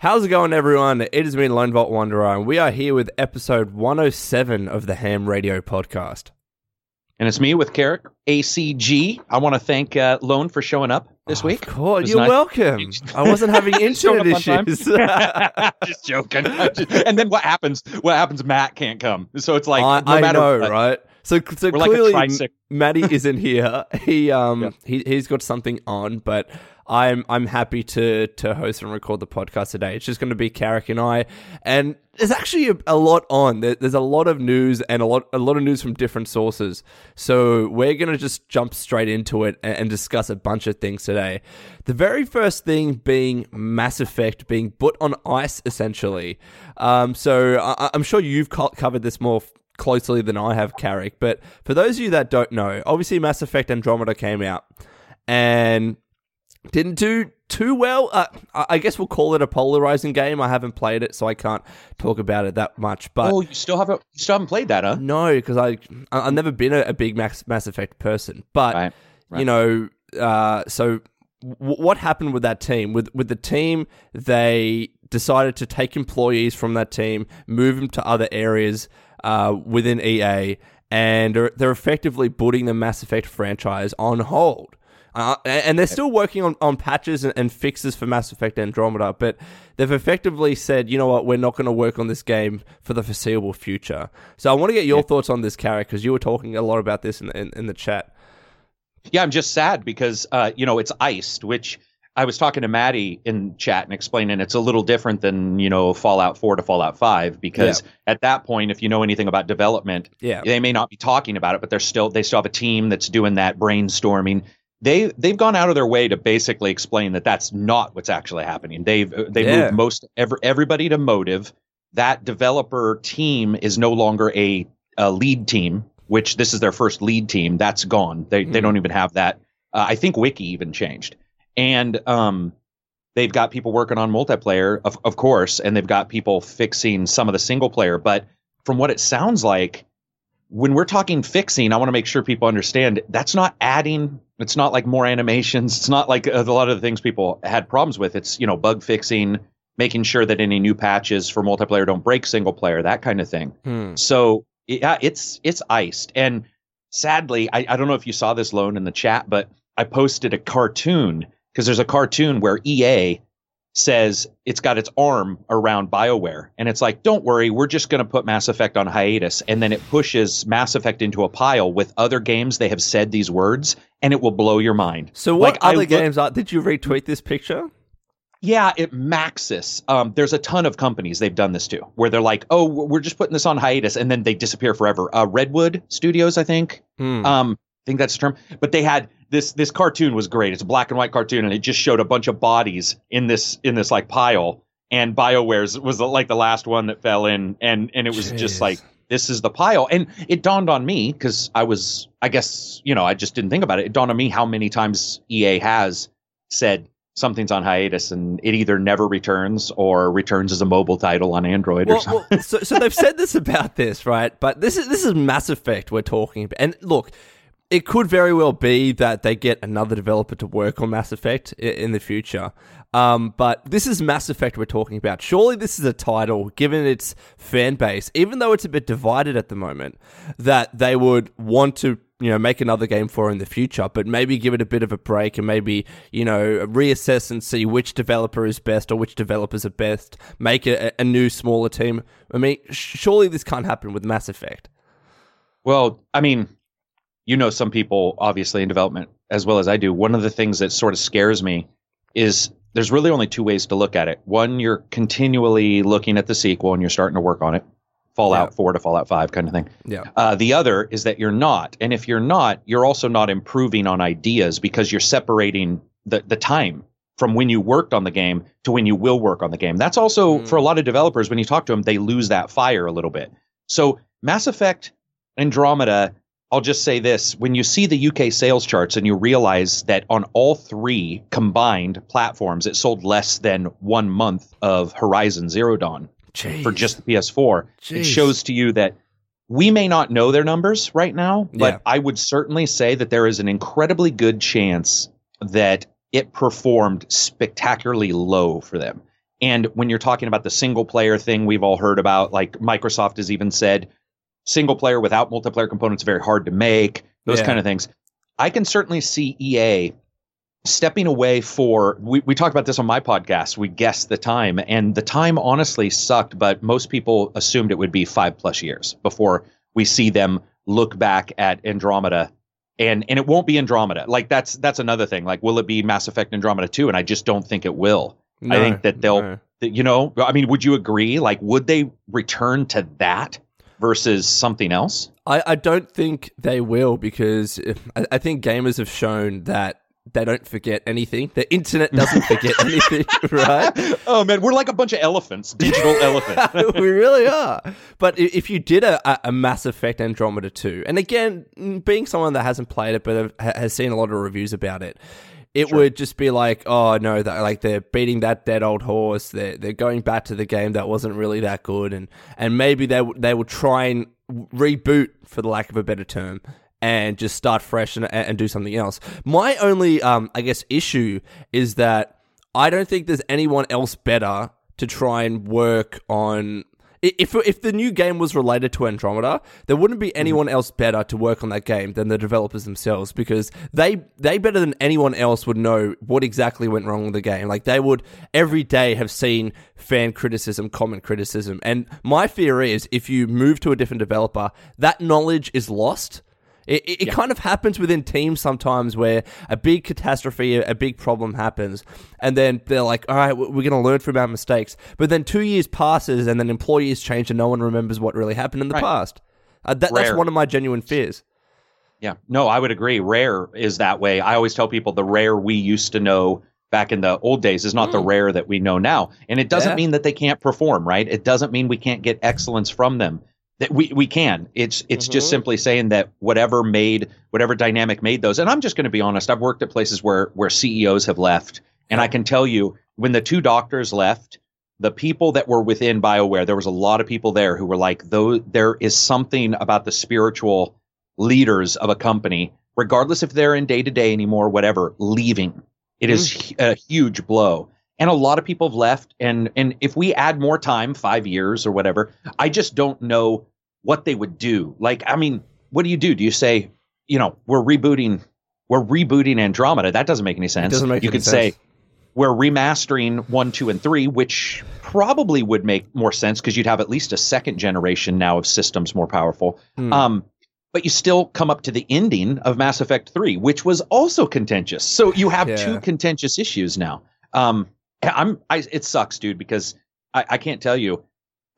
How's it going, everyone? It is me, Lone Vault Wanderer, and we are here with episode 107 of the Ham Radio Podcast. And it's me with Carrick, ACG. I want to thank uh, Lone for showing up this Oh, week. Of course, you're nice. welcome. I wasn't having internet up on time. issues. Just joking. and then what happens? What happens? Matt can't come. So it's like, I, no I matter know, right? So, so like clearly, tricycle. Matty isn't here. He um Yeah. he he's got something on, but I'm I'm happy to to host and record the podcast today. It's just going to be Carrick and I, and there's actually a, a lot on. There, there's a lot of news and a lot a lot of news from different sources. So we're going to just jump straight into it and, and discuss a bunch of things today. The very first thing being Mass Effect being put on ice, essentially. Um, so I, I'm sure you've co- covered this more f- closely than I have, Carrick. But for those of you that don't know, obviously Mass Effect Andromeda came out and didn't do too well. Uh, I guess we'll call it a polarizing game. I haven't played it, so I can't talk about it that much. But oh, you still haven't, you still haven't played that, huh? no, because I I- I've never been a, a big Mass Mass Effect person. But Right, right. you know, uh, so w- what happened with that team? With with the team, they decided to take employees from that team, move them to other areas uh, within EA, and they're, they're effectively putting the Mass Effect franchise on hold. Uh, and they're still working on, on patches and, and fixes for Mass Effect Andromeda, but they've effectively said, you know what, we're not going to work on this game for the foreseeable future. So I want to get your thoughts on this, Carrie, because you were talking a lot about this in, in, in the chat. Yeah, I'm just sad because uh, you know it's iced, which I was talking to Maddie in chat and explaining it's a little different than you know Fallout 4 to Fallout 5 because at that point, if you know anything about development, Yeah. they may not be talking about it, but they're still they still have a team that's doing that brainstorming. They they've gone out of their way to basically explain that that's not what's actually happening. They've they Yeah. moved most every, everybody to Motive. That developer team is no longer a, a lead team, which this is their first lead team. That's gone. They they Hmm. don't even have that. Uh, I think Wiki even changed, and um, they've got people working on multiplayer, of of course, and they've got people fixing some of the single player. But from what it sounds like, when we're talking fixing, I want to make sure people understand that's not adding. It's not like more animations. It's not like a lot of the things people had problems with. It's you know bug fixing, making sure that any new patches for multiplayer don't break single player, that kind of thing. Hmm. So yeah, it's it's iced. And sadly, I, I don't know if you saw this Lone in the chat, but I posted a cartoon because there's a cartoon where EA says it's got its arm around BioWare. And it's like, don't worry, we're just going to put Mass Effect on hiatus. And then it pushes Mass Effect into a pile with other games they have said these words, and it will blow your mind. So what Like, other look- games are? Did you retweet this picture? Yeah, it Maxis. Um, there's a ton of companies they've done this to, where they're like, "Oh, we're just putting this on hiatus," and then they disappear forever. Uh, Redwood Studios, I think. Hmm. Um, I think that's the term. But they had this. This cartoon was great. It's a black and white cartoon, and it just showed a bunch of bodies in this in this like pile. And Bioware's was the, like the last one that fell in, and and it was Jeez. just like this is the pile. And it dawned on me because I was, I guess, you know, I just didn't think about it. It dawned on me how many times EA has said something's on hiatus and it either never returns or returns as a mobile title on Android or something. well, so, so they've said this about this, right? But this is this is Mass Effect we're talking about. And look, it could very well be that they get another developer to work on Mass Effect in the future. Um, but this is Mass Effect we're talking about. Surely this is a title, given its fan base, even though it's a bit divided at the moment, that they would want to you know make another game for in the future, but maybe give it a bit of a break and maybe you know reassess and see which developer is best or which developers are best. Make a, a new smaller team. I mean, surely this can't happen with Mass Effect. Well, I mean, you know, some people obviously in development as well as I do. One of the things that sort of scares me is there's really only two ways to look at it. One, you're continually looking at the sequel and you're starting to work on it, Fallout Yeah. 4 to Fallout 5 kind of thing. Yeah. Uh, the other is that you're not. And if you're not, you're also not improving on ideas because you're separating the, the time from when you worked on the game to when you will work on the game. That's also Mm. for a lot of developers, when you talk to them, they lose that fire a little bit. So Mass Effect Andromeda, I'll just say this when you see the UK sales charts and you realize that on all three combined platforms, it sold less than one month of Horizon Zero Dawn Jeez. for just the PS4. Jeez. It shows to you that we may not know their numbers right now, but Yeah. I would certainly say that there is an incredibly good chance that it performed spectacularly low for them. And when you're talking about the single player thing we've all heard about, like Microsoft has even said single player without multiplayer components very hard to make, those Yeah. kind of things. I can certainly see EA stepping away for we, we talked about this on my podcast we guessed the time and the time honestly sucked but most people assumed it would be five plus years before we see them look back at andromeda and and it won't be andromeda like that's that's another thing like will it be mass effect andromeda 2 and i just don't think it will I think that they'll- no. You know i mean would you agree like would they return to that versus something else I, I don't think they will because if, I, I think gamers have shown that they don't forget anything. The internet doesn't forget anything, right? oh man we're like a bunch of elephants digital elephants we really are. But if you did a, a- Mass Effect Andromeda 2, and again, being someone that hasn't played it but have- has seen a lot of reviews about it, it would just be like, oh no, that like they're beating that dead old horse. They're they're going back to the game that wasn't really that good, and and maybe they they will try and reboot, for the lack of a better term, and just start fresh and, and do something else. My only, um, I guess, issue is that I don't think there's anyone else better to try and work on. If if the new game was related to Andromeda, there wouldn't be hmm. anyone else better to work on that game than the developers themselves because they they better than anyone else would know what exactly went wrong with the game. Like they would every day have seen fan criticism, comment criticism, and my fear is if you move to a different developer, that knowledge is lost. It, it, it kind of happens within teams sometimes where a big catastrophe, a, big problem happens, and then they're like, all right, we're going to learn from our mistakes. But then two years passes, and then employees change, and no one remembers what really happened in the Right. past. Uh, that, that's one of my genuine fears. Yeah, no, I would agree. Rare is that way. I always tell people the rare we used to know back in the old days is not the rare that we know now. And it doesn't. Yeah. mean that they can't perform, right? It doesn't mean we can't get excellence from them. That we, we can. It's it's just Mhm. simply saying that whatever made whatever dynamic made those. And I'm just going to be honest. I've worked at places where where CEOs have left, and I can tell you when the two doctors left, the people that were within BioWare, there was a lot of people there who were like, though there is something about the spiritual leaders of a company, regardless if they're in day to day anymore, whatever, leaving. It is hu- a huge blow. And a lot of people have left. And and if we add more time, five years or whatever, I just don't know what they would do. Like, I mean, what do you do? Do you say, you know, we're rebooting, we're rebooting Andromeda? That doesn't make any sense. doesn't make you could say we're remastering one, two, and three, which probably would make more sense because you'd have at least a second generation now of systems more powerful. Hmm. Um, but you still come up to the ending of Mass Effect 3, which was also contentious. So you have Yeah. two contentious issues now. Um, I'm, I, it sucks, dude, because I, I can't tell you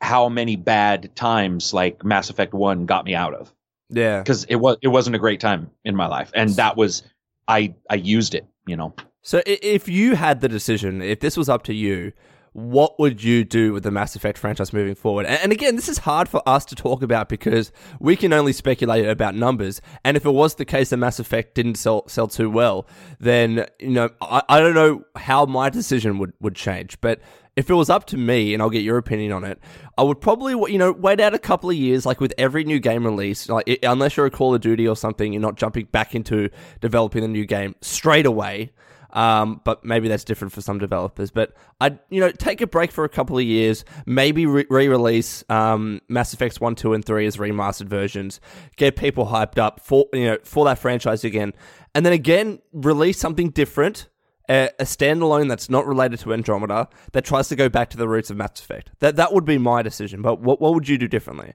how many bad times like Mass Effect 1 got me out of yeah. because it was, it wasn't a great time in my life. And that was, I, I used it, you know. So if you had the decision, if this was up to you, what would you do with the Mass Effect franchise moving forward? And, again, this is hard for us to talk about because we can only speculate about numbers. And if it was the case that Mass Effect didn't sell sell too well, then you know I, I don't know how my decision would would change. But if it was up to me, and I'll get your opinion on it, I would probably you know wait out a couple of years, like with every new game release. Like i unless you're a Call of Duty or something, you're not jumping back into developing a new game straight away. Um, but maybe that's different for some developers. But I'd you know take a break for a couple of years, maybe re- re-release um, Mass Effects one, two, and three as remastered versions, get people hyped up for you know for that franchise again, and then again release something different. A, a standalone that's not related to Andromeda that tries to go back to the roots of Mass Effect. That that would be my decision. But what what would you do differently?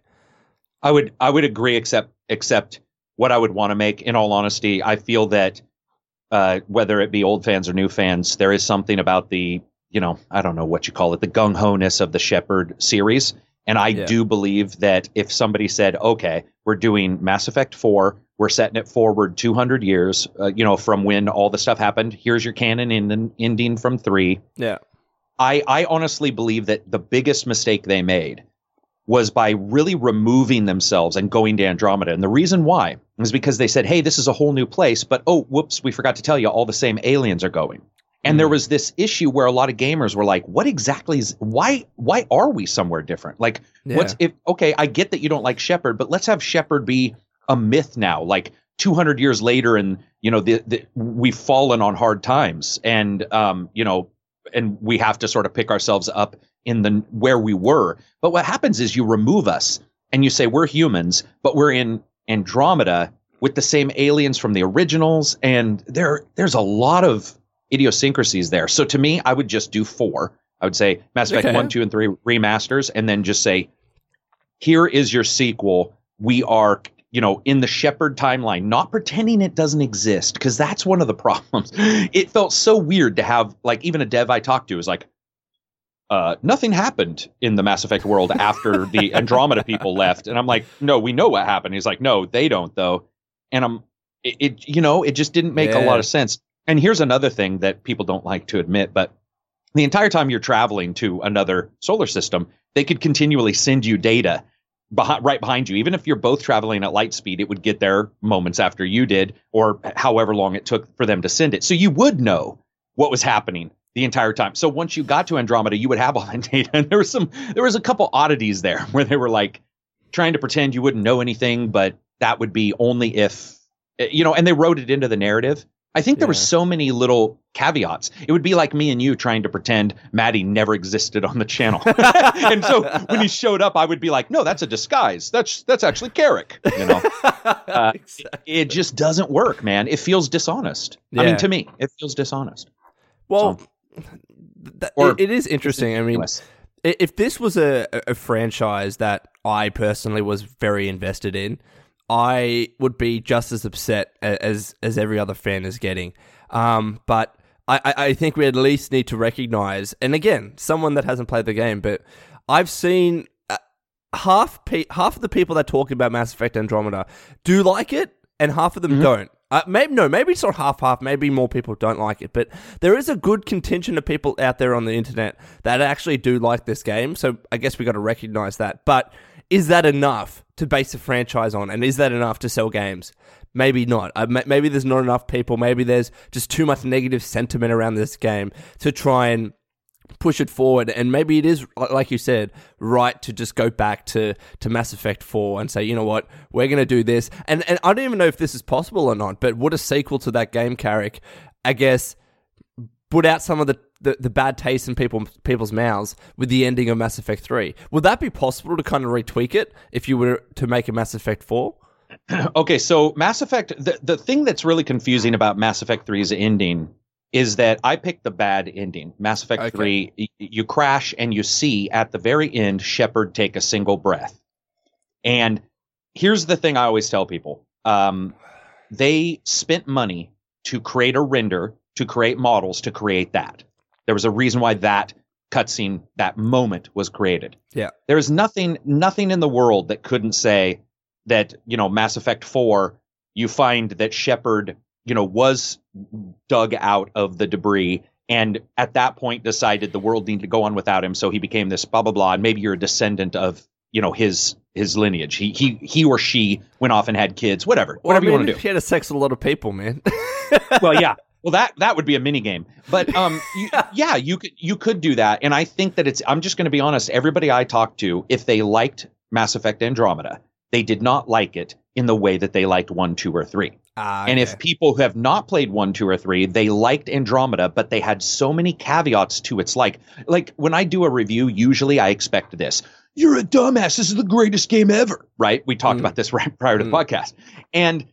I would I would agree except except what I would want to make in all honesty I feel that uh, whether it be old fans or new fans there is something about the you know I don't know what you call it the gung ho ness of the Shepard series and I Yeah. do believe that if somebody said okay we're doing Mass Effect 4 we're setting it forward 200 years uh, you know from when all the stuff happened here's your canon in, ending from 3 Yeah, I, I honestly believe that the biggest mistake they made was by really removing themselves and going to Andromeda. And the reason why is because they said, hey, this is a whole new place, but oh, whoops, we forgot to tell you, all the same aliens are going. And there Mhm. was this issue where a lot of gamers were like, what exactly is why why are we somewhere different? Like yeah. what's if okay, I get that you don't like Shepard, but let's have Shepard be a myth now, like 200 years later and you know the, the we've fallen on hard times and um you know and we have to sort of pick ourselves up in the where we were. But what happens is you remove us and you say we're humans, but we're in Andromeda with the same aliens from the originals, and there there's a lot of idiosyncrasies there. So to me, I would just do four. I would say Mass Effect Okay. one, two, and three remasters, and then just say, here is your sequel. We are you know, in the Shepard timeline, not pretending it doesn't exist, because that's one of the problems. It felt so weird to have, like, even a dev I talked to was like, uh, nothing happened in the Mass Effect world after the Andromeda people left. And I'm like, no, we know what happened. He's like, no, they don't, though. And I'm, it, it you know, it just didn't make a lot of sense. And here's another thing that people don't like to admit, but the entire time you're traveling to another solar system, they could continually send you data behind, right behind you. Even if you're both traveling at light speed, it would get there moments after you did, or however long it took for them to send it. So you would know what was happening the entire time. So once you got to Andromeda, you would have all that data. And there was some, there was a couple oddities there where they were like trying to pretend you wouldn't know anything, but that would be only if, you know, and they wrote it into the narrative. I think there were so many little caveats. It would be like me and you trying to pretend Maddie never existed on the channel. and so when he showed up, I would be like, "No, that's a disguise. That's that's actually Carrick." You know, Uh, Exactly. it just doesn't work, man. It feels dishonest. I mean, to me, it feels dishonest. Well, So- th- Or- it- it is interesting. I mean. If this was a, a franchise that I personally was very invested in, I would be just as upset as as every other fan is getting. Um, but I, I think we at least need to recognize, and again, someone that hasn't played the game, but I've seen uh, half pe- half of the people that talk about Mass Effect Andromeda do like it, and half of them don't. Uh, maybe no, maybe it's not half half. Maybe more people don't like it, but there is a good contingent of people out there on the internet that actually do like this game. So I guess we got to recognize that. But is that enough to base a franchise on, and is that enough to sell games? Maybe not. Uh, ma- maybe there's not enough people. Maybe there's just too much negative sentiment around this game to try and push it forward and maybe it is like you said right to just go back to to Mass Effect 4 and say you know what? We're going to do this. And and I don't even know if this is possible or not but would a sequel to that game Carrick I guess put out some of the, the, the bad taste in people people's mouths with the ending of Mass Effect 3 would that be possible to kind of retweak it if you were to make a Mass Effect 4 okay, so Mass Effect, the, the thing that's really confusing about Mass Effect 3's ending is that I picked the bad ending. Mass Effect Okay. 3, y- you crash and you see at the very end Shepard take a single breath. And here's the thing I always tell people um, they spent money to create a render, to create models, to create that. There was a reason why that cutscene, that moment was created. Yeah. There's nothing, nothing in the world that couldn't say that, you know, Mass Effect 4, you find that Shepard, you know, was dug out of the debris and at that point decided the world needed to go on without him. So he became this blah, blah, blah. And maybe you're a descendant of, you know, his his lineage. He he he or she went off and had kids, whatever. Well, whatever you want to do. He had a sex with a lot of people, man. well, yeah. Well, that that would be a mini game, but um, you, yeah, you could you could do that, and I think that it's. I'm just going to be honest. Everybody I talked to, if they liked Mass Effect Andromeda, they did not like it in the way that they liked one, two, or three. Ah, And okay. if people who have not played one, two, or three, they liked Andromeda, but they had so many caveats to its like. Like when I do a review, usually I expect this. You're a dumbass. This is the greatest game ever. Right? We talked Mm. about this right prior to the Mm. podcast. And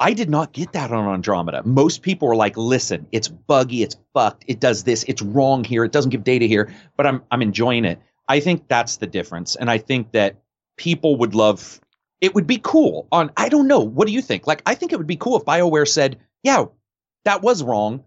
I did not get that on Andromeda. Most people were like, listen, it's buggy, it's fucked, it does this, it's wrong here, it doesn't give data here, but I'm I'm enjoying it. I think that's the difference. And I think that people would love it would be cool on I don't know. What do you think? Like I think it would be cool if BioWare said, Yeah, that was wrong.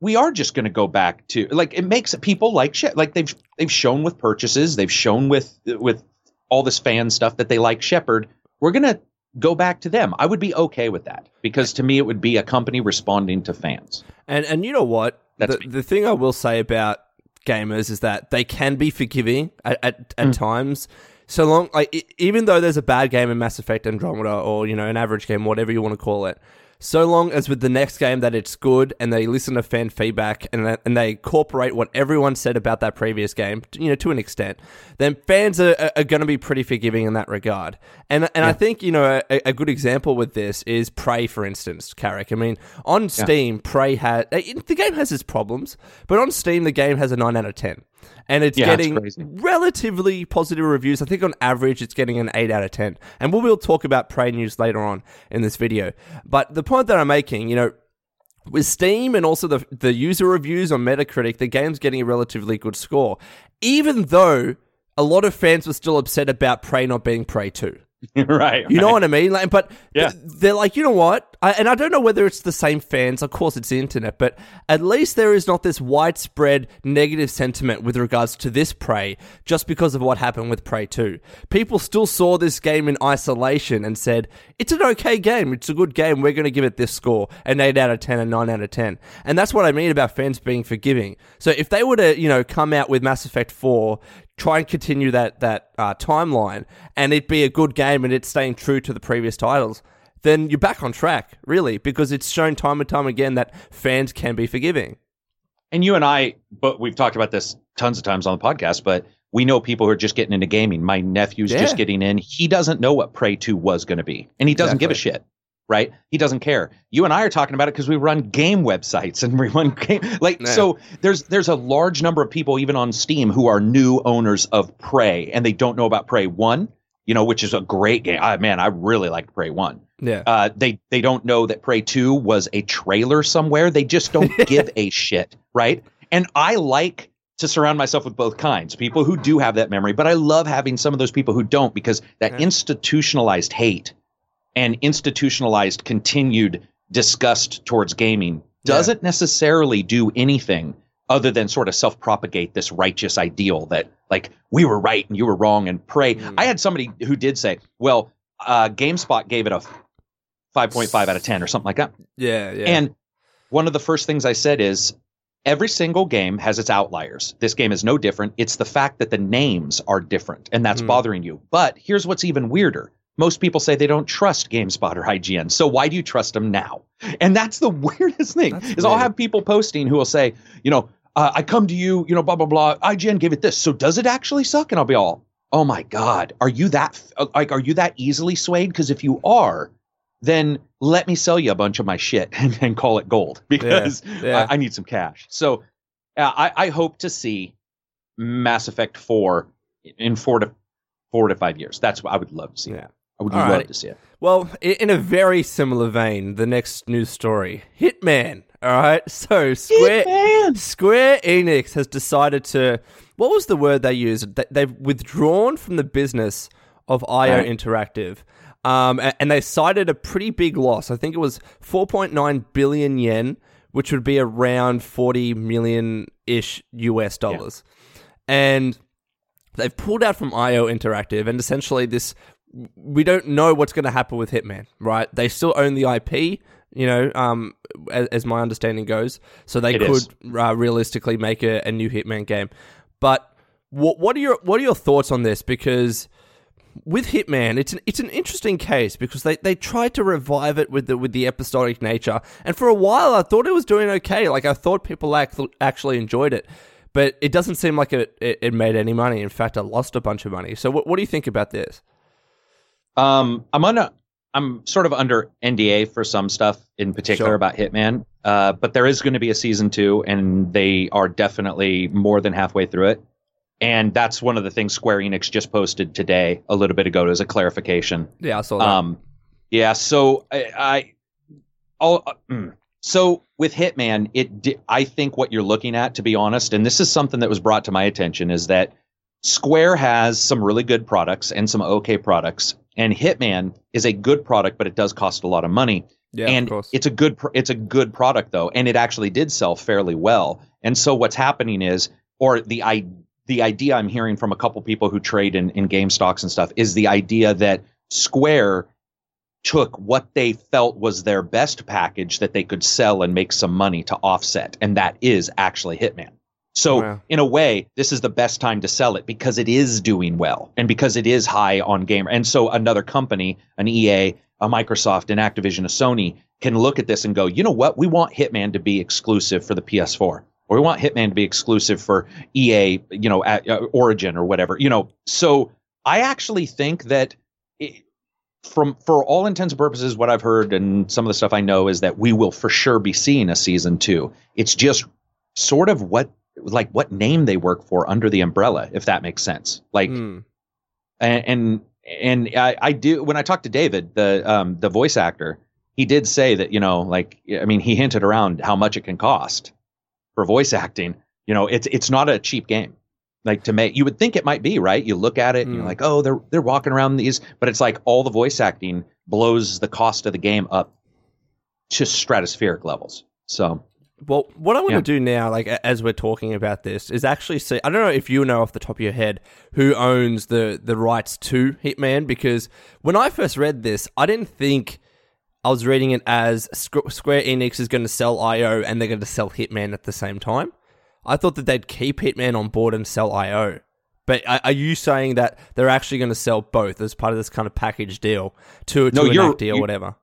We are just gonna go back to like it makes people like shit. Like they've they've shown with purchases, they've shown with with all this fan stuff that they like Shepard. We're gonna go back to them. I would be okay with that because to me it would be a company responding to fans. And and you know what? That's the, me. the thing I will say about gamers is that they can be forgiving at at, at Mm. times. So long, like e- even though there's a bad game in Mass Effect Andromeda, or you know an average game, whatever you want to call it, so long as with the next game that it's good and they listen to fan feedback and that, and they incorporate what everyone said about that previous game, you know, to an extent, then fans are, are going to be pretty forgiving in that regard. And and yeah. I think you know a, a, good example with this is Prey, for instance, Carrick. I mean, on Steam, yeah. Prey has eh, the game has its problems, but on Steam the game has a nine out of ten and it's yeah, getting relatively positive reviews. I think on average it's getting an 8 out of 10. And we will talk about Prey News later on in this video. But the point that I'm making, you know, with Steam and also the, the user reviews on Metacritic, the game's getting a relatively good score, even though a lot of fans were still upset about Prey not being Prey 2. right, You know what I mean? Like, but yeah. they're like, you know what? I, and I don't know whether it's the same fans. Of course, it's the internet, but at least there is not this widespread negative sentiment with regards to this Prey just because of what happened with Prey 2. People still saw this game in isolation and said, it's an okay game. It's a good game. We're going to give it this score an 8 out of 10, a 9 out of 10. And that's what I mean about fans being forgiving. So if they were to, you know, come out with Mass Effect 4 try and continue that that uh, timeline and it be a good game and it's staying true to the previous titles, then you're back on track, really, because it's shown time and time again that fans can be forgiving. And you and I, but we've talked about this tons of times on the podcast, but we know people who are just getting into gaming. My nephew's yeah. just getting in. He doesn't know what Prey 2 was going to be, and he doesn't exactly. give a shit right? He doesn't care. You and I are talking about it because we run game websites and we run game like Man. so. There's there's a large number of people even on Steam who are new owners of Prey and they don't know about Prey One, you know, which is a great game. I, man, I really liked Prey One. Yeah. Uh, they they don't know that Prey Two was a trailer somewhere. They just don't give a shit, right? And I like to surround myself with both kinds people who do have that memory but i love having some of those people who don't because that yeah. institutionalized hate and institutionalized continued disgust towards gaming doesn't yeah. necessarily do anything other than sort of self-propagate this righteous ideal that like we were right and you were wrong and Prey. Mm. I had somebody who did say, "Well, uh, GameSpot gave it a 5.5 out of 10 or something like that." Yeah, yeah. And one of the first things I said is every single game has its outliers. This game is no different. It's the fact that the names are different and that's mm. bothering you. But here's what's even weirder most people say they don't trust GameSpot or IGN. So why do you trust them now? And that's the weirdest thing that's is weird. I'll have people posting who will say, you know, uh, I come to you, you know, blah blah blah. IGN gave it this. So does it actually suck? And I'll be all, oh my god, are you that like are you that easily swayed? Because if you are, then let me sell you a bunch of my shit and, and call it gold because yeah, yeah. I, I, need some cash. So uh, I, I hope to see Mass Effect Four in four to four to five years. That's what I would love to see. Yeah. I would All love right. to see it. Well, in a very similar vein, the next news story Hitman. All right. So Square, Hitman. Square Enix has decided to. What was the word they used? They've withdrawn from the business of IO right. Interactive. Um, and they cited a pretty big loss. I think it was 4.9 billion yen, which would be around 40 million ish US dollars. Yeah. And they've pulled out from IO Interactive, and essentially this we don't know what's going to happen with Hitman, right? They still own the IP, you know, um, as, as my understanding goes, so they it could uh, realistically make a, a, new Hitman game. But what what are your what are your thoughts on this? Because with Hitman, it's an it's an interesting case because they, they tried to revive it with the with the episodic nature, and for a while I thought it was doing okay. Like I thought people actually enjoyed it, but it doesn't seem like it, it, it made any money. In fact, I lost a bunch of money. So what what do you think about this? Um, I'm on a, I'm sort of under NDA for some stuff in particular sure. about Hitman. Uh, but there is going to be a season two, and they are definitely more than halfway through it. And that's one of the things Square Enix just posted today, a little bit ago, as a clarification. Yeah, I saw that. Um, yeah, so I, I uh, mm. so with Hitman, it I think what you're looking at, to be honest, and this is something that was brought to my attention, is that Square has some really good products and some okay products, and Hitman is a good product, but it does cost a lot of money. Yeah, and it's a good it's a good product though, and it actually did sell fairly well. And so what's happening is, or the I the idea I'm hearing from a couple people who trade in, in game stocks and stuff is the idea that Square took what they felt was their best package that they could sell and make some money to offset, and that is actually Hitman. So wow. in a way, this is the best time to sell it because it is doing well and because it is high on gamer. And so another company, an EA, a Microsoft, an Activision, a Sony, can look at this and go, you know what? We want Hitman to be exclusive for the PS4, or we want Hitman to be exclusive for EA, you know, at, uh, Origin or whatever, you know. So I actually think that. It, from for all intents and purposes, what I've heard and some of the stuff I know is that we will for sure be seeing a season two. It's just sort of what like what name they work for under the umbrella, if that makes sense. Like, Mm. and and, and I, I do when I talked to David, the um the voice actor, he did say that you know like I mean he hinted around how much it can cost for voice acting. You know, it's it's not a cheap game. Like to make, you would think it might be right. You look at it and you're Mm. like, oh, they're they're walking around these, but it's like all the voice acting blows the cost of the game up to stratospheric levels. So Well, what I want Yeah. to do now, like as we're talking about this, is actually see. I don't know if you know off the top of your head who owns the the rights to Hitman, because when I first read this, I didn't think I was reading it as Square Enix is going to sell IO and they're going to sell Hitman at the same time. I thought that they'd keep Hitman on board and sell IO. But are you saying that they're actually going to sell both as part of this kind of package deal to, to No, an or you- whatever?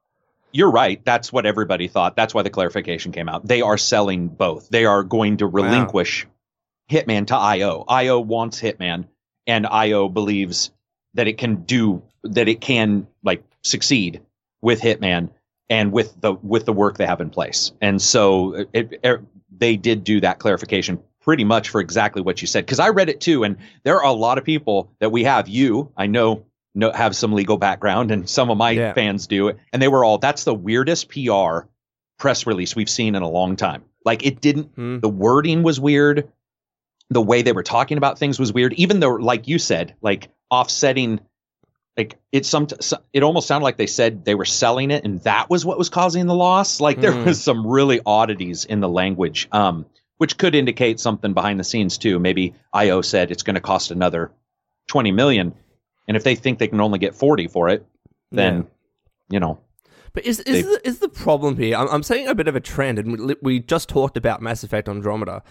You're right. That's what everybody thought. That's why the clarification came out. They are selling both. They are going to relinquish Hitman to IO. IO wants Hitman, and IO believes that it can do that. It can like succeed with Hitman and with the with the work they have in place. And so uh, it, it, they did do that clarification pretty much for exactly what you said. Because I read it too, and there are a lot of people that we have. You, I know, know have some legal background, and some of my Yeah. fans do and they were all. That's the weirdest PR press release we've seen in a long time. Like it didn't. Hmm. The wording was weird. The way they were talking about things was weird. Even though, like you said, like offsetting. Like it some it almost sounded like they said they were selling it and that was what was causing the loss. Like there Mm. was some really oddities in the language, um, which could indicate something behind the scenes too. Maybe IO said it's going to cost another twenty million, and if they think they can only get forty for it, then Yeah. you know But is is the, is the problem here? I'm, I'm seeing a bit of a trend, and we, we just talked about Mass Effect Andromeda,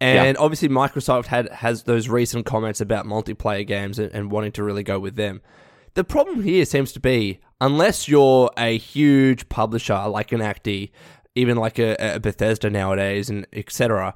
and obviously Microsoft had has those recent comments about multiplayer games and, and wanting to really go with them. The problem here seems to be unless you're a huge publisher like an Acti, even like a, a Bethesda nowadays, and etc.,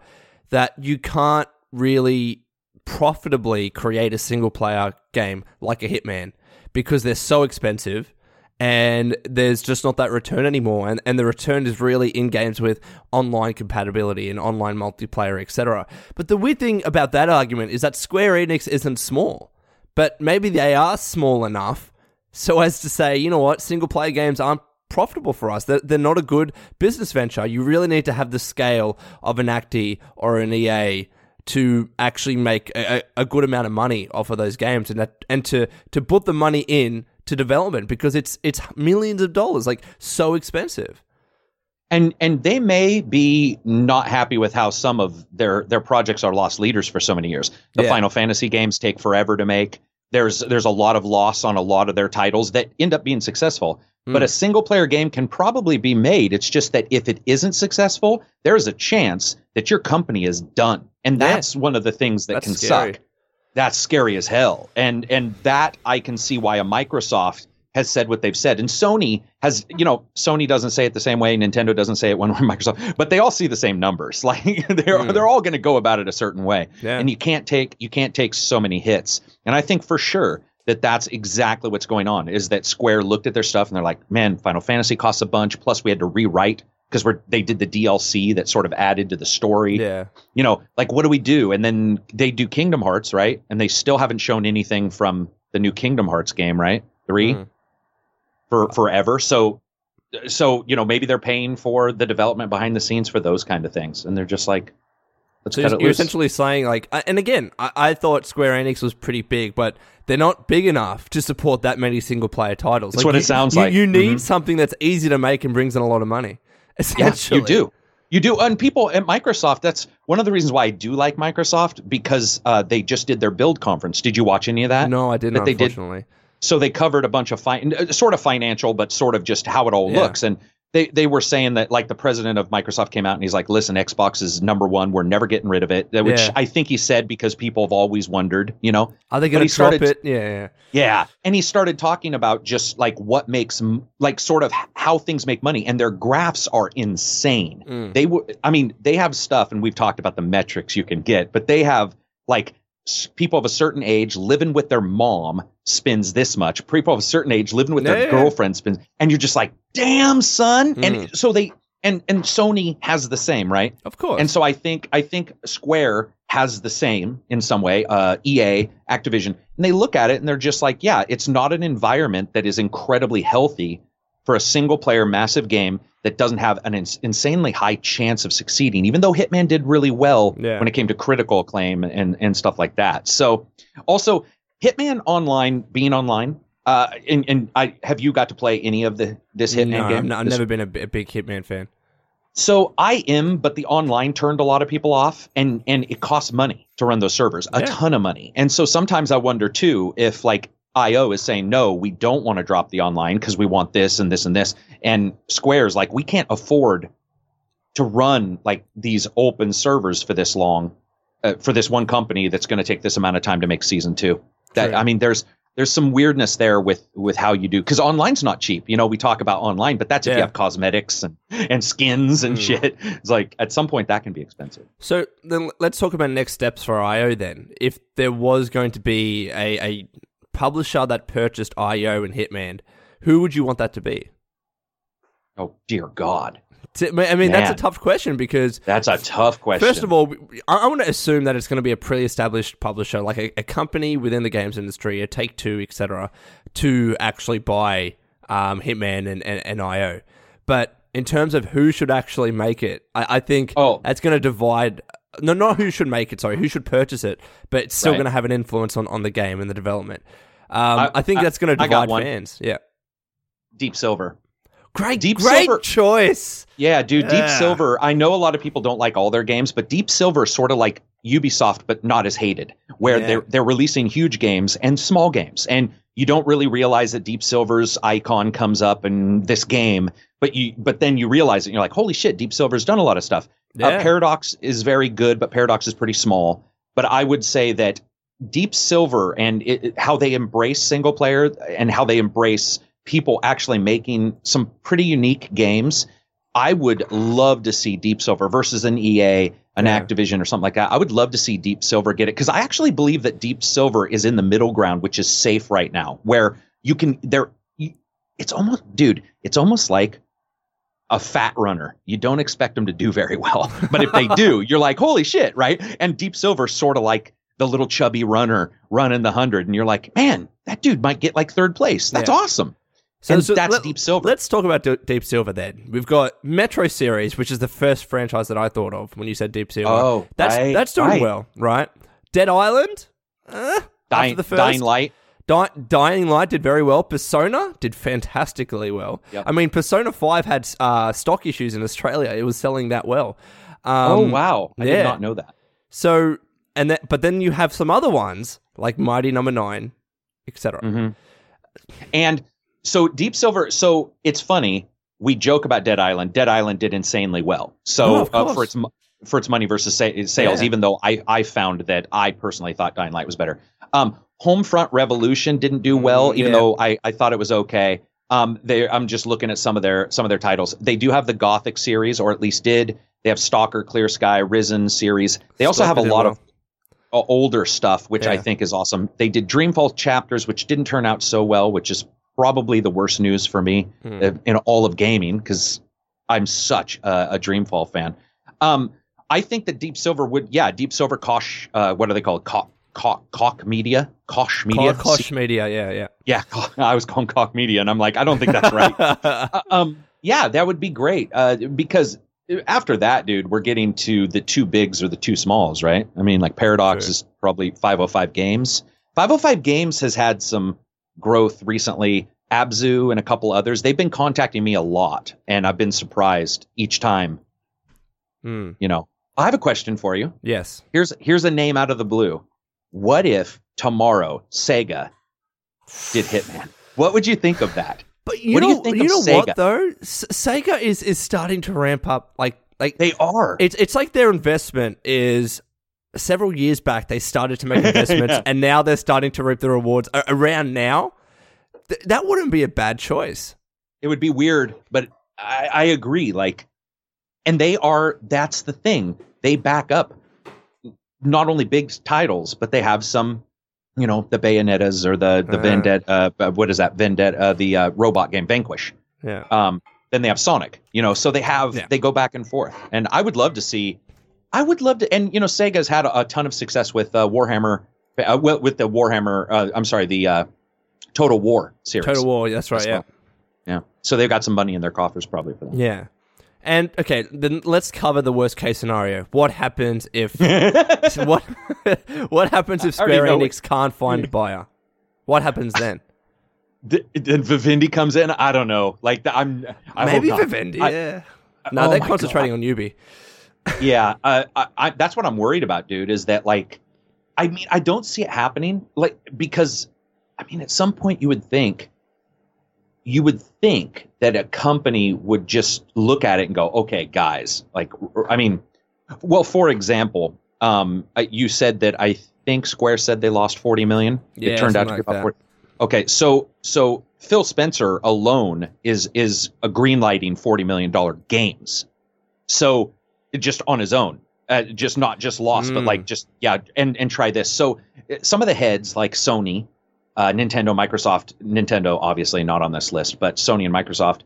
that you can't really profitably create a single player game like a Hitman because they're so expensive and there's just not that return anymore. And, and the return is really in games with online compatibility and online multiplayer etc but the weird thing about that argument is that square enix isn't small but maybe they are small enough so as to say you know what? Single player games aren't profitable for us. They're, they're not a good business venture. You really need to have the scale of an acti or an ea to actually make a, a good amount of money off of those games and that and to to put the money in to development because it's it's millions of dollars like so expensive and and they may be not happy with how some of their their projects are lost leaders for so many years. The Yeah. Final Fantasy games take forever to make. There's there's a lot of loss on a lot of their titles that end up being successful. But Mm. a single player game can probably be made. It's just that if it isn't successful, there is a chance that your company is done. And Yeah. that's one of the things that That's can scary. suck. That's scary as hell. And and that I can see why a Microsoft has said what they've said. And Sony has, you know, Sony doesn't say it the same way, Nintendo doesn't say it one way, Microsoft, but they all see the same numbers. Like they're Mm. they're all going to go about it a certain way. Yeah. And you can't take you can't take so many hits. And I think for sure that that's exactly what's going on is that Square looked at their stuff and they're like, "Man, Final Fantasy costs a bunch, plus we had to rewrite because we're they did the DLC that sort of added to the story yeah you know, like what do we do? And then they do Kingdom Hearts, right? And they still haven't shown anything from the new Kingdom Hearts game, right? 3 Mhm. for forever. So so, you know, maybe they're paying for the development behind the scenes for those kind of things. And they're just like let's so you're, you're essentially saying like and again I, I thought square enix was pretty big but they're not big enough to support that many single player titles That's Like, what it you- sounds you- like. you need Mhm. something that's easy to make and brings in a lot of money yeah, essentially you do. You do. And people at Microsoft, that's one of the reasons why I do like Microsoft because uh, they just did their build conference. Did you watch any of that? no i didn't that they did. so they covered a bunch of fi- uh, sort of financial but sort of just how it all Yeah. looks and they they were saying that like the president of Microsoft came out and he's like, "Listen, Xbox is number one. We're never getting rid of it." Which Yeah. I think he said because people have always wondered, you know. Are they going to drop it? Yeah, yeah. Yeah, and he started talking about just like what makes like sort of how things make money, and their graphs are insane. Mm. They were, I mean, they have stuff, and we've talked about the metrics you can get, but they have like people of a certain age living with their mom spends this much. People of a certain age living with their Yeah. girlfriend spends, and you're just like, damn, son. Mm. And so they and and Sony has the same, right? Of course. And so I think I think Square has the same in some way. Uh, EA, Activision, and they look at it and they're just like, yeah, it's not an environment that is incredibly healthy for a single player massive game that doesn't have an ins- insanely high chance of succeeding. Even though Hitman did really well Yeah. when it came to critical acclaim and and stuff like that. So also Hitman Online being online. Uh, and, and I have you got to play any of the this Hitman no, game? I've, This- never been a, a big Hitman fan. so I am, but the online turned a lot of people off, and and it costs money to run those servers, a Yeah. ton of money. And so sometimes I wonder too if like IO is saying no, we don't want to drop the online because we want this and this and this, and Square's like we can't afford to run like these open servers for this long, uh, for this one company that's going to take this amount of time to make season two. That. I mean, there's there's some weirdness there with with how you do because online's not cheap. You know, we talk about online, but that's if Yeah. you have cosmetics and and skins and Mm. shit. It's like at some point that can be expensive. So then let's talk about next steps for IO then. If there was going to be a, a publisher that purchased IO and Hitman, who would you want that to be? Oh dear God, I mean, that's a tough question because that's a tough question. First of all, I, I want to assume that it's going to be a pre-established publisher, like a, a company within the games industry, a Take Two, etc., to actually buy um, Hitman and, and, and IO. But in terms of who should actually make it, I, I think Oh. that's going to divide. No, not who should make it. Sorry, who should purchase it, but it's still Right. going to have an influence on, on the game and the development. Um, I- I, think I- that's going to divide fans. Yeah, Deep Silver. great, Deep great Silver- choice. Yeah, dude, Deep Silver. I know a lot of people don't like all their games, but Deep Silver is sort of like Ubisoft, but not as hated, where Yeah. they're they're releasing huge games and small games, and you don't really realize that Deep Silver's icon comes up in this game, but you but then you realize it, and you're like, holy shit, Deep Silver's done a lot of stuff. Yeah. Uh, Paradox is very good, but Paradox is pretty small. But I would say that Deep Silver and it, it- how they embrace single player and how they embrace people actually making some pretty unique games. I would love to see Deep Silver versus an EA, an Yeah. Activision, or something like that. I would love to see Deep Silver get it because I actually believe that Deep Silver is in the middle ground, which is safe right now, where you can there. It's almost, dude. It's almost like a fat runner. You don't expect them to do very well, but if they do, you're like, holy shit, right? And Deep Silver sort of like the little chubby runner running the hundred, and you're like, man, that dude might get like third place. That's Yeah. awesome. and that's Deep Silver. Let's talk about D- Deep Silver then. We've got Metro series, which is the first franchise that I thought of when you said Deep Silver. Oh, that's right, that's doing right. well, right? Dead Island, uh, Dying, after the first, Dying Light. Di- Dying Light did very well. Persona did fantastically well. Yep. I mean, Persona Five had uh, stock issues in Australia. It was selling that well. Um, oh wow, I yeah. did not know that. So and that, but then you have some other ones like Mighty Number Nine, etc. hmm And so Deep Silver. So it's funny. We joke about Dead Island. Dead Island did insanely well. So Oh, uh, for its for its money versus sa- sales, Yeah. even though I I found that I personally thought Dying Light was better. Um, Homefront Revolution didn't do well, Mm, even yeah. though I I thought it was okay. Um, they I'm just looking at some of their some of their titles. They do have the Gothic series, or at least did. They have Stalker, Clear Sky, Risen series. They also have a lot well. of uh, older stuff, which I think is awesome. They did Dreamfall chapters, which didn't turn out so well, which is probably the worst news for me uh, in all of gaming because I'm such a, a Dreamfall fan. Um, I think that Deep Silver would, yeah, Deep Silver Koch, uh, what are they called? Cock, Cock, Cock Media, Koch Media. Koch, Koch Media, yeah, yeah. Yeah, I was calling Cock Media, and I'm like, I don't think that's right. Uh, um, yeah, that would be great. Uh, because after that, dude, we're getting to the two bigs or the two smalls, right? I mean, like Paradox Sure. is probably 505 Games. 505 Games has had some growth recently. Abzu and a couple others, they've been contacting me a lot, and I've been surprised each time. Hmm, You know, I have a question for you. yes. Here's here's a name out of the blue. What if tomorrow Sega did Hitman? What would you think of that? But you What do know, you think you know Sega? what though? S- Sega is is starting to ramp up. Like like They are. it's it's like their investment is several years back they started to make investments Yeah. and now they're starting to reap the rewards A- around now. Th- that wouldn't be a bad choice. it would be weird, but I, I agree. Like, and they are. That's the thing. They back up not only big titles, but they have some. You know, the Bayonettas or the the Uh. Vendetta. Uh, what is that? Vendetta. Uh, the uh, robot game Vanquish. Yeah. Um, then they have Sonic. You know, so they have Yeah. they go back and forth. And I would love to see. I would love to. And you know, Sega's had a, a ton of success with uh, Warhammer. Uh, with, with the Warhammer. Uh, I'm sorry, the uh, Total War series. Total War, that's right, as yeah. Yeah. So they've got some money in their coffers probably for that. Yeah. And okay, then let's cover the worst case scenario. What happens if what what happens if Square Enix can't find a buyer? What happens then? Then Vivendi comes in. I don't know. Like I'm. I Maybe. Vivendi. I- yeah. No, oh they're concentrating on Ubi. yeah, uh, I, I, that's what I'm worried about, dude. Is that like, I mean, I don't see it happening. Like because, I mean, at some point you would think, you would think that a company would just look at it and go, okay, guys, like, I mean, well, for example, um, you said that I think Square said they lost 40 million. Yeah, it turned out to be about that. 40. Okay, so so Phil Spencer alone is is a greenlighting 40 million dollar games. So just on his own, uh, just not just lost, but Mm. like just yeah, and and try this. So uh, some of the heads like Sony, uh, Nintendo, Microsoft, Nintendo obviously not on this list, but Sony and Microsoft.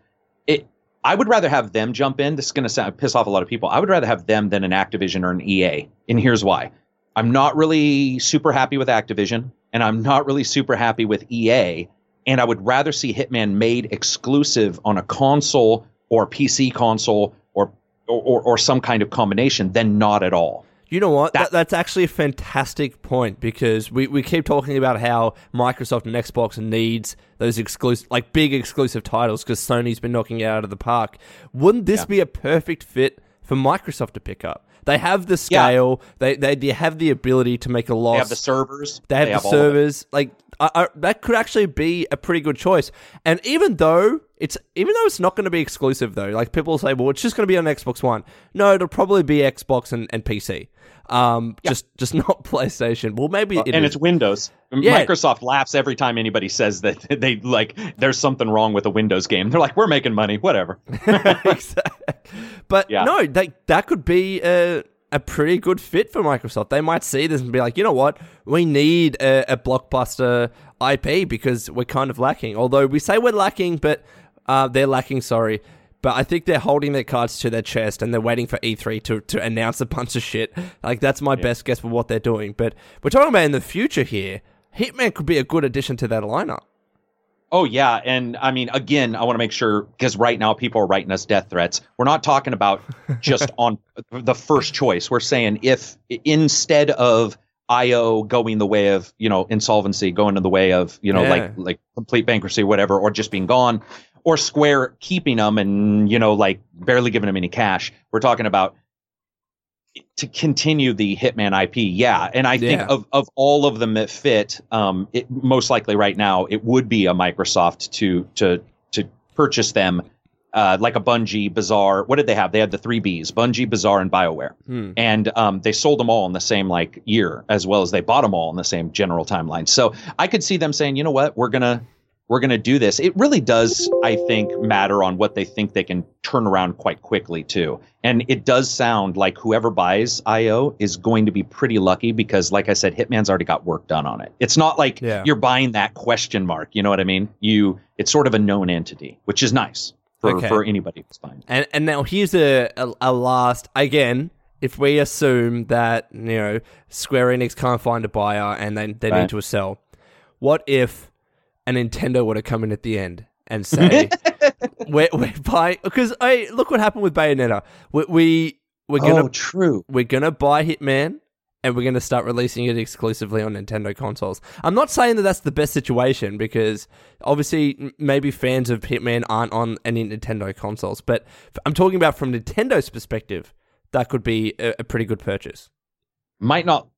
It I would rather have them jump in. This is going to piss off a lot of people. I would rather have them than an Activision or an EA, and here's why. I'm not really super happy with Activision, and I'm not really super happy with EA. And I would rather see Hitman made exclusive on a console or PC console or or, or, or some kind of combination than not at all. You know what? That, That- that's actually a fantastic point because we, we keep talking about how Microsoft and Xbox needs those exclusive, like big exclusive titles because Sony's been knocking it out of the park. Wouldn't this Yeah. be a perfect fit for Microsoft to pick up? They have the Yeah. scale. They, they they have the ability to make a loss. They have the servers. They have the all of it. servers. Like I, I, that could actually be a pretty good choice. And even though it's even though it's not going to be exclusive though, like people say, well, it's just going to be on Xbox One. No, it'll probably be Xbox and, and PC. Um, just just not PlayStation. Well, maybe it and is. it's Windows. Yeah. Microsoft laughs every time anybody says that they like there's something wrong with a Windows game. They're like, we're making money, whatever. Exactly. But Yeah. no, they, that could be a, a pretty good fit for Microsoft. They might see this and be like, you know what, we need a, a blockbuster IP because we're kind of lacking. Although we say we're lacking, but uh, they're lacking. Sorry. But I think they're holding their cards to their chest and they're waiting for E3 to, to announce a bunch of shit. Like, that's my best guess for what they're doing. But we're talking about in the future here. Hitman could be a good addition to that lineup. Oh yeah, and I mean, again, I want to make sure because right now people are writing us death threats. We're not talking about just on the first choice. We're saying if instead of IO going the way of you know insolvency, going in the way of you know Yeah. like like complete bankruptcy, whatever, or just being gone, or Square keeping them and you know like barely giving them any cash. We're talking about to continue the Hitman IP, yeah. And I think Yeah. of, of all of them that fit, um, it most likely right now it would be a Microsoft to to to purchase them, uh, like a Bungie, Bizarre. What did they have? They had the three Bs: Bungie, Bizarre, and Bioware. Hmm. And um, they sold them all in the same like year, as well as they bought them all in the same general timeline. So I could see them saying, you know what, we're gonna we're gonna do this. It really does, I think, matter on what they think they can turn around quite quickly too. And it does sound like whoever buys IO is going to be pretty lucky because, like I said, Hitman's already got work done on it. It's not like Yeah. you're buying that question mark. You know what I mean? You, it's sort of a known entity, which is nice for, Okay. for anybody who's buying. And and now here's a, a a last again. If we assume that you know Square Enix can't find a buyer and they they Right. need to sell, what if a Nintendo would have come in at the end and say we're we're buying because I look what happened with Bayonetta. We, we we're gonna oh, true. we're gonna buy Hitman and we're gonna start releasing it exclusively on Nintendo consoles. I'm not saying that that's the best situation because obviously maybe fans of Hitman aren't on any Nintendo consoles, but I'm talking about from Nintendo's perspective, that could be a, a pretty good purchase. might not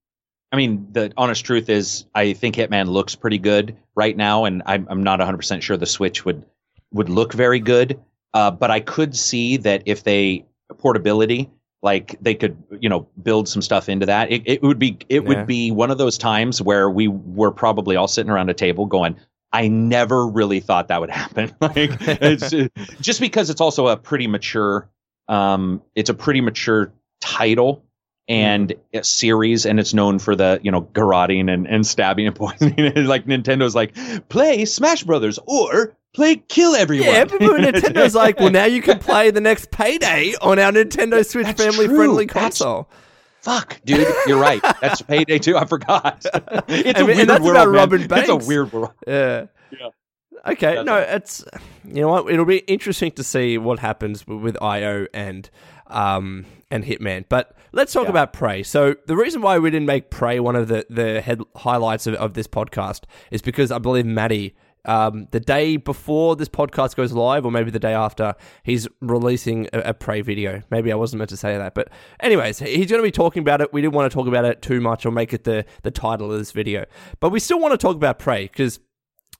I mean, the honest truth is, I think Hitman looks pretty good right now, and I'm, I'm not 100 percent sure the Switch would would look very good. Uh, but I could see that if they portability, like they could, you know, build some stuff into that. It, it would be it Yeah. would be one of those times where we were probably all sitting around a table going, I never really thought that would happen. like it's just because it's also a pretty mature, um, it's a pretty mature title and mm-hmm. a series, and it's known for the you know garroting and, and stabbing and poisoning. like Nintendo's like play Smash Brothers or play Kill Everyone. Yeah, but Nintendo's like, well, now you can play the next payday on our Nintendo Switch That's family friendly true. That's- console. Fuck, dude, you're right. That's Payday 2. I forgot. It's I a mean, weird that's world. about man. Robin It's a weird world. Yeah. Yeah. Okay. That's no, right. it's you know what? It'll be interesting to see what happens with IO and um and Hitman. But let's talk Yeah. about Prey. So the reason why we didn't make Prey one of the the head highlights of, of this podcast is because I believe Maddie. Um, the day before this podcast goes live, or maybe the day after, he's releasing a, a Prey video. Maybe I wasn't meant to say that, but anyways, he's going to be talking about it. We didn't want to talk about it too much or make it the the title of this video, but we still want to talk about Prey because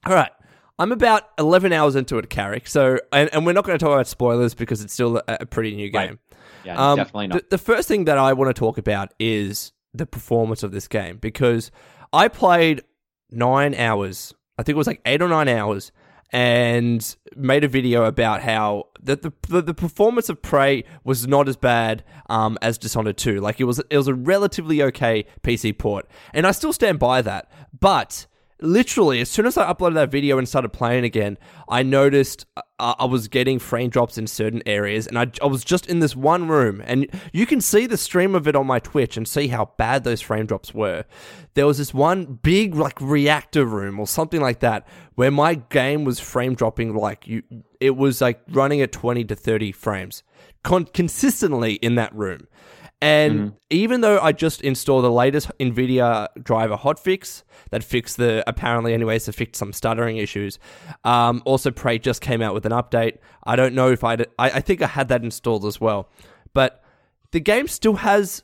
all right. I'm about 11 hours into it, Carrick. So, and, and we're not going to talk about spoilers because it's still a, a pretty new Right. Yeah, Um, definitely not. The, the first thing that I want to talk about is the performance of this game because I played nine hours. I think it was like eight or nine hours, and made a video about how the the, the, the performance of Prey was not as bad um, as Dishonored 2. Like it was it was a relatively okay PC port, and I still stand by that. But literally, as soon as I uploaded that video and started playing again, I noticed uh, I was getting frame drops in certain areas, and I, I was just in this one room, and you can see the stream of it on my Twitch and see how bad those frame drops were. There was this one big like reactor room or something like that where my game was frame dropping like you. It was like running at twenty to thirty frames con- consistently in that room. And even though I just installed the latest NVIDIA driver hotfix that fixed the, apparently, anyways, to fix some stuttering issues, um, also Prey just came out with an update. I don't know if I'd, I, I think I had that installed as well. But the game still has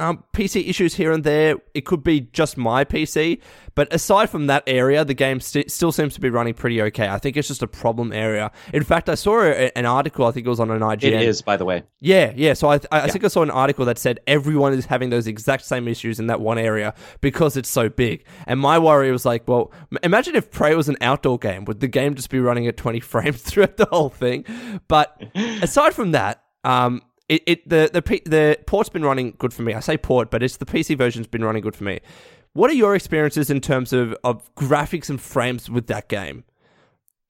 um, PC issues here and there. It could be just my PC, but aside from that area, the game st- still seems to be running pretty okay. I think it's just a problem area. In fact, I saw a, an article. I think it was on an IGN. it is, by the way. Yeah, yeah. So I, I, I think I saw an article that said everyone is having those exact same issues in that one area because it's so big. And my worry was like, well, imagine if Prey was an outdoor game. Would the game just be running at 20 frames throughout the whole thing? But aside from that, um, it, it the the the port's been running good for me. I say port, but it's the PC version's been running good for me. What are your experiences in terms of, of graphics and frames with that game?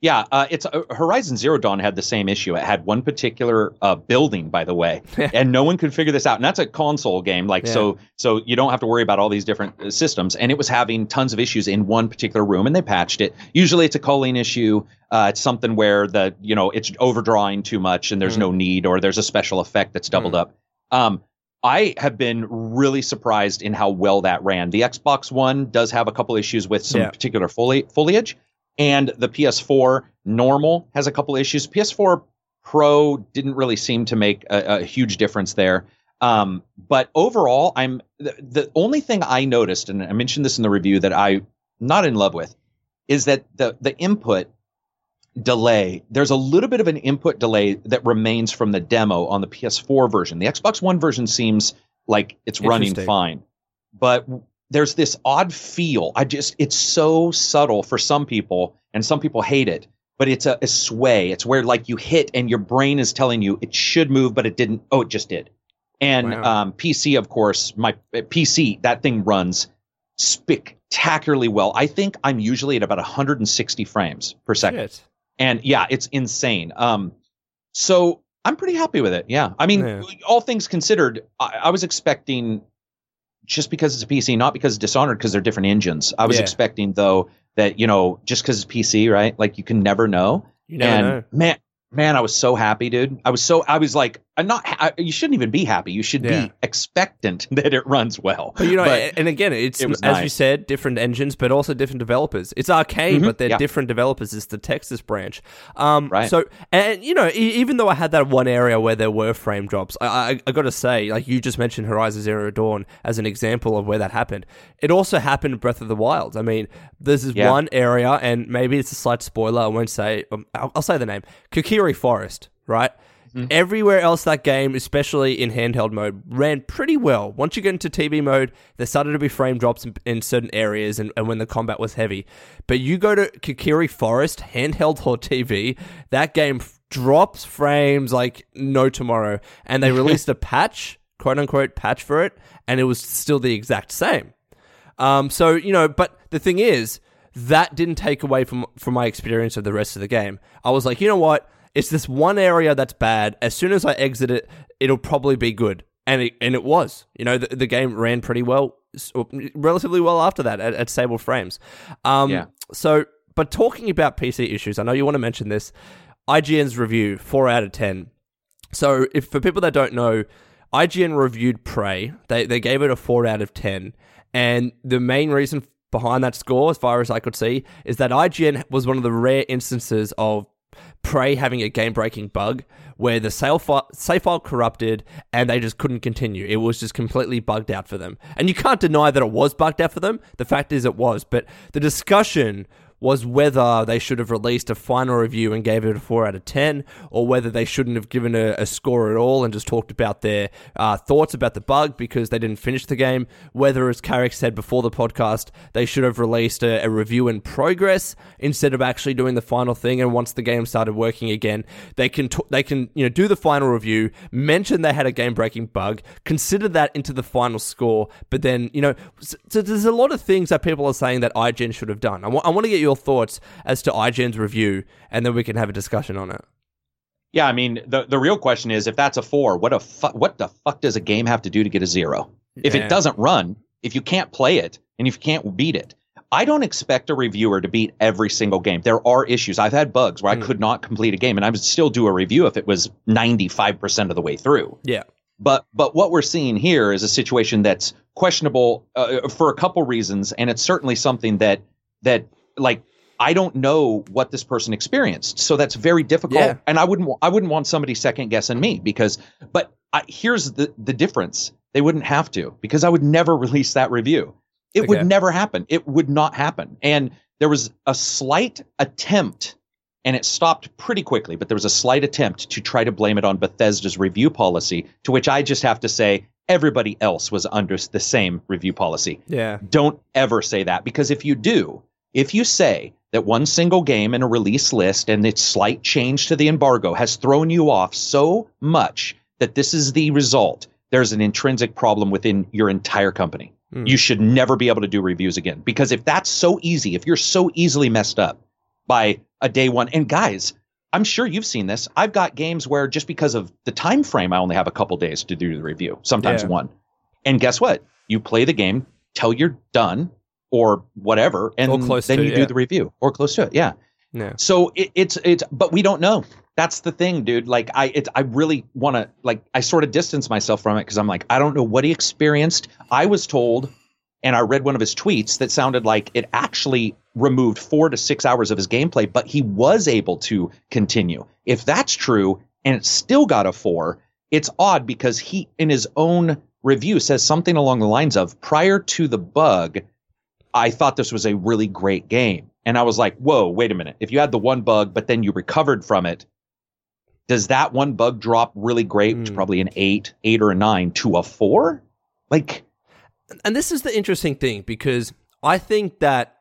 Yeah, uh, it's uh, Horizon Zero Dawn had the same issue. It had one particular uh, building, by the way, and no one could figure this out. And that's a console game, like Yeah. so. So you don't have to worry about all these different uh, systems. And it was having tons of issues in one particular room, and they patched it. Usually, it's a culling issue. Uh, it's something where the you know it's overdrawing too much, and there's no need, or there's a special effect that's doubled up. Um, I have been really surprised in how well that ran. The Xbox One does have a couple issues with some Yeah. particular foli- foliage, and the PS4 normal has a couple issues. PS4 Pro didn't really seem to make a, a huge difference there. Um, but overall, I'm the, the only thing I noticed, and I mentioned this in the review that I'm not in love with, is that the the input delay. There's a little bit of an input delay that remains from the demo on the PS4 version. The Xbox One version seems like it's running fine, but there's this odd feel. I just it's so subtle for some people, and some people hate it. But it's a, a sway. It's where like you hit and your brain is telling you it should move, but it didn't. Oh, it just did. And Wow. um, PC, of course, my PC that thing runs spectacularly well. I think I'm usually at about 160 frames per second Shit. and yeah, it's insane. Um, so I'm pretty happy with it. Yeah, I mean, Yeah. all things considered, I, I was expecting just because it's a PC, not because it's Dishonored, because they're different engines. I was Yeah. expecting though that you know just because it's PC, right? Like you can never know. You never and know. man, man, I was so happy, dude. I was so I was like I'm not. I, you shouldn't even be happy. You should Yeah. be expectant that it runs well. But you know, But- and again, it's it as you said, different engines, but also different developers. It's Arkane, Mhm, but they're yeah. different developers. It's the Texas branch. Um, Right. So, and you know, e- even though I had that one area where there were frame drops, I, I, I got to say, like you just mentioned Horizon Zero Dawn as an example of where that happened. It also happened in Breath of the Wild. I mean, this Yeah. one area, and maybe it's a slight spoiler. I won't say. Um, I'll, I'll say the name: Kokiri Forest. Right. Mm-hmm. Everywhere else, that game, especially in handheld mode, ran pretty well. Once you get into TV mode, there started to be frame drops in, in certain areas and, and when the combat was heavy. But you go to Kikiri Forest, handheld or TV, that game f- drops frames like no tomorrow. And they released a patch, quote unquote, patch for it, and it was still the exact same. Um, so you know, but the thing is, that didn't take away from from my experience of the rest of the game. I was like, you know what? It's this one area that's bad. As soon as I exit it, it'll probably be good, and it and it was. You know, the, the game ran pretty well, relatively well after that at, at stable frames. Um, Yeah. So, but talking about PC issues, I know you want to mention this. IGN's review, four out of ten. So, if for people that don't know, IGN reviewed Prey. They they gave it a four out of ten, and the main reason behind that score, as far as I could see, is that IGN was one of the rare instances of Prey having a game breaking bug where the save file, save file corrupted and they just couldn't continue. It was just completely bugged out for them. And you can't deny that it was bugged out for them. The fact is, it was. But the discussion was whether they should have released a final review and gave it a 4 out of 10, or whether they shouldn't have given a, a score at all and just talked about their uh, thoughts about the bug because they didn't finish the game. Whether, as Carrick said before the podcast, they should have released a, a review in progress instead of actually doing the final thing. And once the game started working again, they can t- they can you know do the final review, mention they had a game breaking bug, consider that into the final score. But then you know, so, so there's a lot of things that people are saying that IGN should have done. I want I want to get your thoughts as to IGN's review, and then we can have a discussion on it. Yeah, I mean, the the real question is if that's a four, what a fu- what the fuck does a game have to do to get a zero? If Yeah. it doesn't run, if you can't play it, and if you can't beat it, I don't expect a reviewer to beat every single game. There are issues. I've had bugs where I Mm. could not complete a game, and I would still do a review if it was ninety five percent of the way through. Yeah, But but what we're seeing here is a situation that's questionable uh, for a couple reasons, and it's certainly something that that like I don't know what this person experienced, so that's very difficult. Yeah. And I wouldn't I wouldn't want somebody second guessing me because. But I, here's the the difference: they wouldn't have to because I would never release that review. It Okay. would never happen. It would not happen. And there was a slight attempt and it stopped pretty quickly, but there was a slight attempt to try to blame it on Bethesda's review policy, to which I just have to say everybody else was under the same review policy. yeah, Don't ever say that because if you do, if you say that one single game in a release list and its slight change to the embargo has thrown you off so much that this is the result, there's an intrinsic problem within your entire company. Hmm. You should never be able to do reviews again because if that's so easy, if you're so easily messed up by a day one, and guys, I'm sure you've seen this. I've got games where just because of the time frame, I only have a couple days to do the review, sometimes Yeah. one. And guess what? You play the game till you're done or whatever, and then to, you yeah. do the review or close to it. Yeah. yeah. So it, it's it's, but we don't know. That's the thing, dude. Like I, it's I really want to like I sort of distance myself from it because I'm like I don't know what he experienced. I was told, and I read one of his tweets that sounded like it actually removed four to six hours of his gameplay, but he was able to continue. If that's true, and it still got a four, it's odd because he in his own review says something along the lines of prior to the bug, I thought this was a really great game. And I was like, whoa, wait a minute. If you had the one bug, but then you recovered from it, does that one bug drop really great, which Hmm. probably an eight, eight or a nine, to a four? Like, and this is the interesting thing because I think that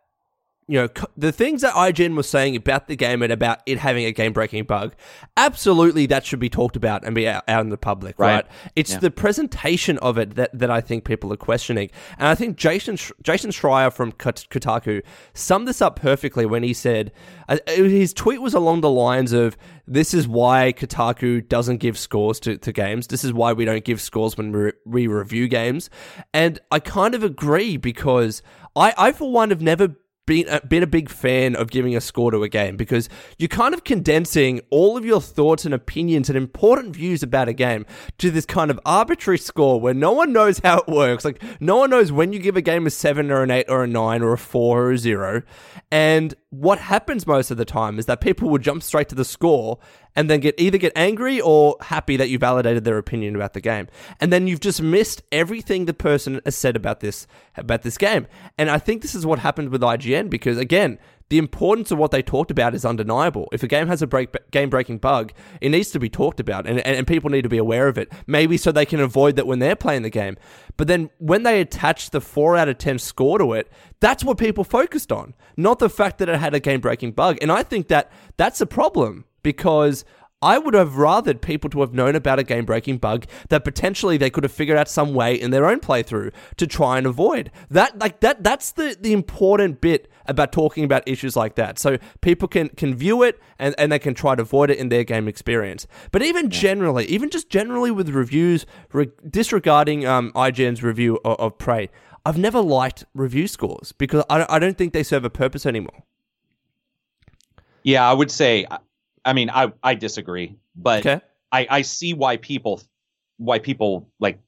you know the things that IGN was saying about the game and about it having a game-breaking bug, absolutely that should be talked about and be out, out in the public, right? Right. It's Yeah. the presentation of it that, that I think people are questioning, and I think Jason Jason Schreier from Kotaku summed this up perfectly when he said uh, his tweet was along the lines of this is why Kotaku doesn't give scores to, to games. This is why we don't give scores when we, we review games. And I kind of agree because I, I, for one, have never been a, been a big fan of giving a score to a game because you're kind of condensing all of your thoughts and opinions and important views about a game to this kind of arbitrary score where no one knows how it works. Like no one knows when you give a game a seven or an eight or a nine or a four or a zero. And what happens most of the time is that people will jump straight to the score and then get either get angry or happy that you validated their opinion about the game. And then you've just missed everything the person has said about this about this game. And I think this is what happened with IGN because again, the importance of what they talked about is undeniable. If a game has a break, game breaking bug, it needs to be talked about and, and, and, people need to be aware of it. Maybe so they can avoid that when they're playing the game. But then when they attached the 4 out of 10 score to it, that's what people focused on, not the fact that it had a game breaking bug. And I think that that's a problem because I would have rathered people to have known about a game breaking bug that potentially they could have figured out some way in their own playthrough to try and avoid. That like that that's the, the important bit about talking about issues like that. So people can can view it and, and they can try to avoid it in their game experience. But even yeah. generally, even just generally with reviews, re- disregarding um, IGN's review of, of Prey, I've never liked review scores because I, I don't think they serve a purpose anymore. Yeah, I would say I mean, I I disagree, but okay. I I see why people why people like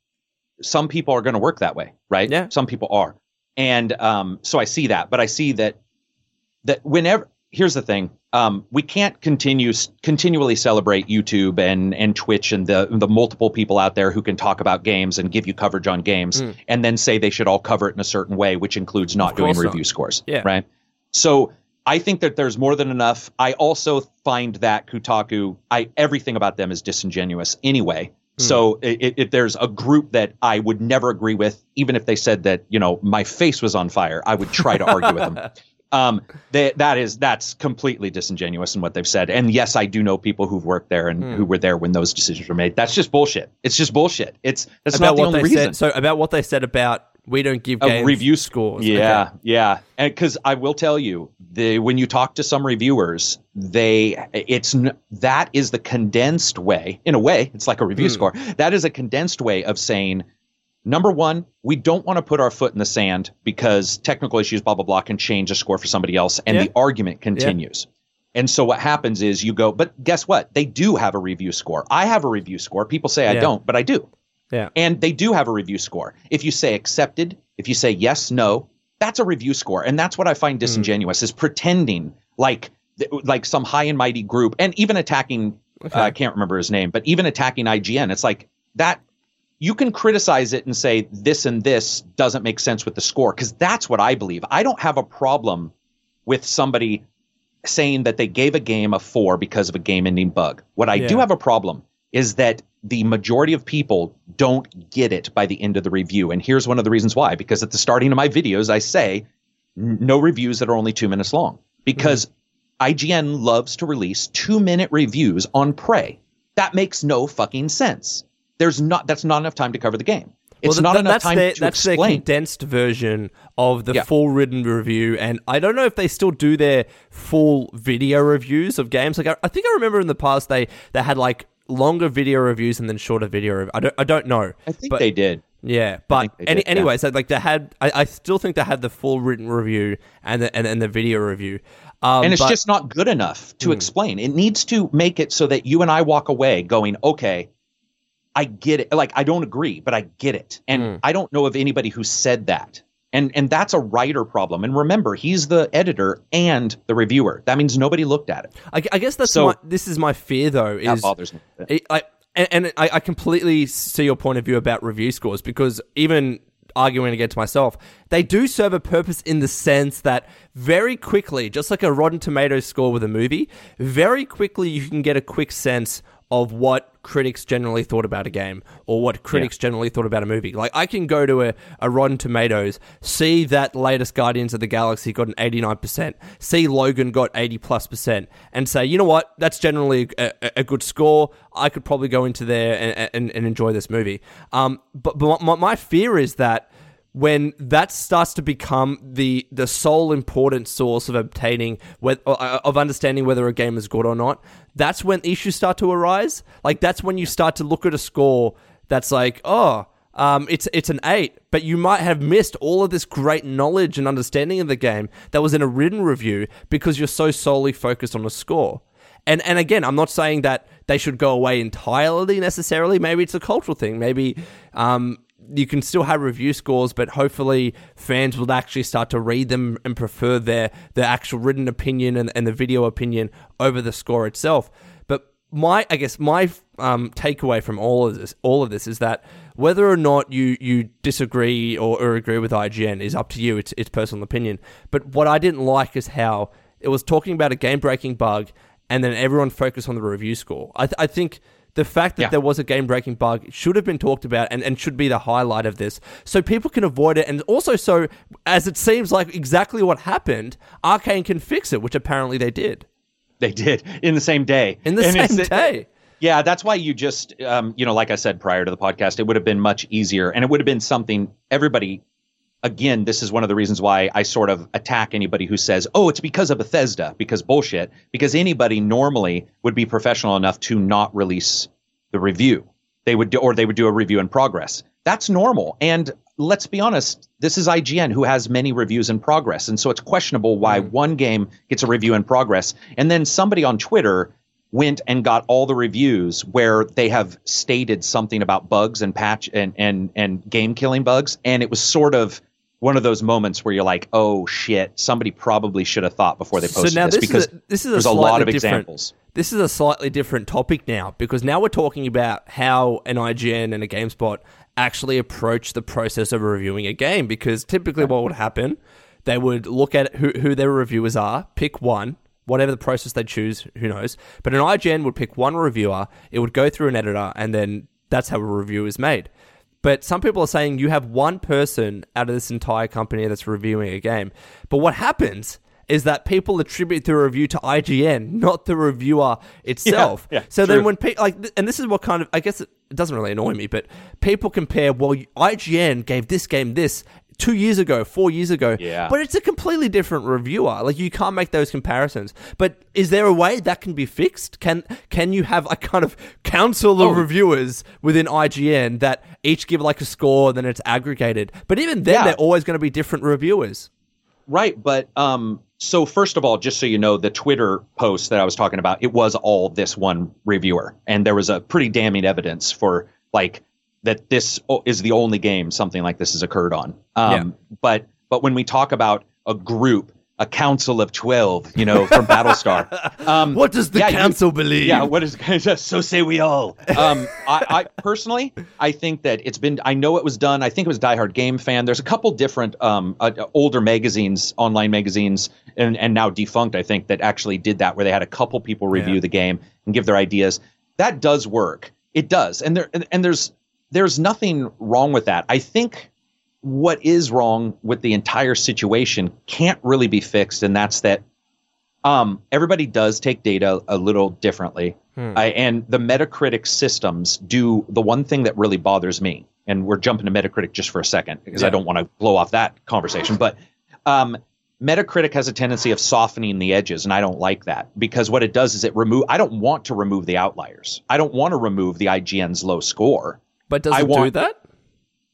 some people are going to work that way, right? Yeah. Some people are, and um, so I see that, but I see that that whenever here's the thing, um, we can't continue continually celebrate YouTube and and Twitch and the the multiple people out there who can talk about games and give you coverage on games, mm. and then say they should all cover it in a certain way, which includes not doing review scores. Yeah. Right. So I think that there's more than enough. I also find that Kotaku, I everything about them is disingenuous anyway. Mm. So if there's a group that I would never agree with, even if they said that you know my face was on fire, I would try to argue with them. Um, they, that is that's completely disingenuous in what they've said. And yes, I do know people who've worked there and mm. who were there when those decisions were made. That's just bullshit. It's just bullshit. It's that's about not the only reason. Said, so about what they said about we don't give games review scores. Yeah, okay. yeah. And because I will tell you, the when you talk to some reviewers, they it's that is the condensed way. In a way, it's like a review mm. score. That is a condensed way of saying. Number one, we don't want to put our foot in the sand because technical issues, blah blah blah, can change a score for somebody else, and yeah. the argument continues. Yeah. And so what happens is you go, but guess what? They do have a review score. I have a review score. People say I don't, but I do. Yeah. And they do have a review score. If you say accepted, if you say yes, no, that's a review score. And that's what I find hmm. disingenuous mm. is pretending like like some high and mighty group and even attacking okay. uh, I can't remember his name, but even attacking IGN. It's like that you can criticize it and say this and this doesn't make sense with the score because that's what I believe. I don't have a problem with somebody saying that they gave a game a 4 because of a game ending bug. What I yeah. do have a problem is that the majority of people don't get it by the end of the review. And here's one of the reasons why because at the starting of my videos, I say no reviews that are only two minutes long because mm-hmm. IGN loves to release two minute reviews on Prey. That makes no fucking sense. There's not, that's not enough time to cover the game. It's well, not enough time their, to that's explain. That's the condensed version of the yeah. full written review, and I don't know if they still do their full video reviews of games. Like I, I think I remember in the past they they had like longer video reviews and then shorter video. Rev- I don't. I don't know. I think but, they did. Yeah, but any, did, anyway, yeah. so like they had, I, I, still think they had the full written review and the and, and the video review, um, and it's but, just not good enough to hmm. explain. It needs to make it so that you and I walk away going, okay, I get it. Like I don't agree, but I get it, and hmm. I don't know of anybody who said that and and that's a writer problem. And remember he's the editor and the reviewer. That means nobody looked at it. I, I guess that's so, my, this is my fear though is that bothers me it, I, and, and I, I completely see your point of view about review scores because even arguing against myself, they do serve a purpose in the sense that very quickly, just like a Rotten Tomatoes score with a movie, very quickly you can get a quick sense of what critics generally thought about a game or what critics yeah. generally thought about a movie. Like I can go to a, a Rotten Tomatoes, see that latest Guardians of the Galaxy got an 89%, see Logan got 80 plus percent, and say, you know what, that's generally a, a good score. I could probably go into there and, and, and enjoy this movie. Um, but, but my, my fear is that when that starts to become the the sole important source of obtaining uh, of understanding whether a game is good or not that's when issues start to arise like that's when you start to look at a score that's like oh um, it's it's an eight, but you might have missed all of this great knowledge and understanding of the game that was in a written review because you're so solely focused on a score. And and again, I'm not saying that they should go away entirely necessarily. Maybe it's a cultural thing. Maybe um, you can still have review scores, but hopefully fans will actually start to read them and prefer their their actual written opinion and, and the video opinion over the score itself. But my, I guess my um, takeaway from all of this, all of this is that whether or not you you disagree or, or agree with IGN is up to you. It's it's personal opinion. But what I didn't like is how it was talking about a game breaking bug, and then everyone focused on the review score. I, th- I think the fact that Yeah. there was a game breaking bug should have been talked about and, and should be the highlight of this so people can avoid it and also so as it seems like exactly what happened Arkane can fix it which apparently they did They did in the same day. in the And same day Yeah, that's why you just, um, you know, like I said prior to the podcast, it would have been much easier, and it would have been something everybody. Again, this is one of the reasons why I sort of attack anybody who says, "Oh, it's because of Bethesda," because bullshit. Because anybody normally would be professional enough to not release the review. They would do, or they would do a review in progress. That's normal. And let's be honest, this is IGN who has many reviews in progress, and so it's questionable why mm. one game gets a review in progress, and then somebody on Twitter went and got all the reviews where they have stated something about bugs and patch and and and game killing bugs and it was sort of one of those moments where you're like oh shit somebody probably should have thought before they posted so now this this because is a, this is a there's a slightly lot of different, examples This is a slightly different topic now because now we're talking about how an IGN and a GameSpot actually approach the process of reviewing a game. Because typically, what would happen, they would look at who, who their reviewers are, pick one, whatever the process they choose, who knows. But an IGN would pick one reviewer, it would go through an editor, and then that's how a review is made. But some people are saying you have one person out of this entire company that's reviewing a game. But what happens is that people attribute the review to IGN, not the reviewer itself. yeah, so then when people like, and this is what kind of, I guess it, it doesn't really annoy me, but people compare. Well, IGN gave this game this two years ago, four years ago. Yeah. But it's a completely different reviewer. Like you can't make those comparisons. But is there a way that can be fixed? Can can you have a kind of council of Oh. reviewers within IGN that each give like a score and then it's aggregated? But even then, Yeah. they're always going to be different reviewers. Right, but um, so first of all, just so you know, the Twitter post that I was talking about, it was all this one reviewer, and there was a pretty damning evidence for like that this is the only game something like this has occurred on. Um, But but when we talk about a group, a council of twelve, you know, from Battlestar, um, What does the yeah, you- council believe? yeah, what is so say we all. Um, I, I personally, I think that it's been. I know it was done. I think it was Die Hard Game Fan. There's a couple different um, uh, older magazines, online magazines, and and now defunct. I think that actually did that, where they had a couple people review Yeah. the game and give their ideas. That does work. It does, and there and, and there's there's nothing wrong with that. I think what is wrong with the entire situation can't really be fixed, and that's that um, everybody does take data a little differently. I, and the Metacritic systems do the one thing that really bothers me. And we're jumping to Metacritic just for a second because I don't want to blow off that conversation. But um, Metacritic has a tendency of softening the edges, and I don't like that because what it does is it remove. I don't want to remove the outliers. I don't want to remove the IGN's low score. But does I it do that?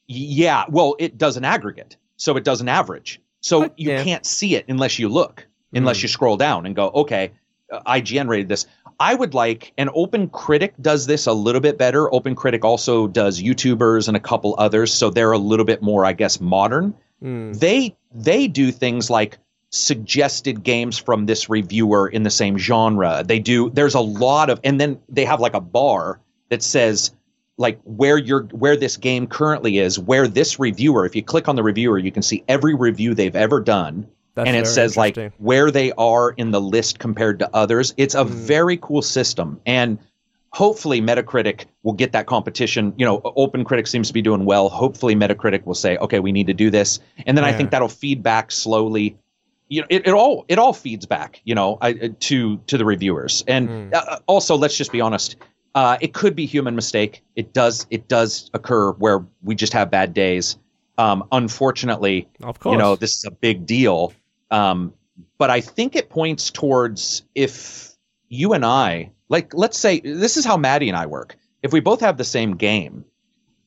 Yeah, well, it does an aggregate, so it does an average. So you yeah. can't see it unless you look, unless Mm. you scroll down and go, okay, uh, IGN rated this. I would like, and Open Critic does this a little bit better. Open Critic also does YouTubers and a couple others, so they're a little bit more, I guess, modern. Hmm. They they do things like suggested games from this reviewer in the same genre. They do. There's a lot of, and then they have like a bar that says like where you're where this game currently is where this reviewer if you click on the reviewer you can see every review they've ever done. That's and it says like where they are in the list compared to others. It's a Mm. very cool system. And hopefully metacritic will get that competition. You know open critic seems to be doing well. Hopefully metacritic will say okay we need to do this. And then i think that'll feed back slowly. You know it, it all it all feeds back you know I, to to the reviewers. And Mm. uh, also let's just be honest uh, it could be human mistake it does it does occur where we just have bad days um, unfortunately Of course. you know this is a big deal um, but i think it points towards if you and i like let's say this is how maddie and i work if we both have the same game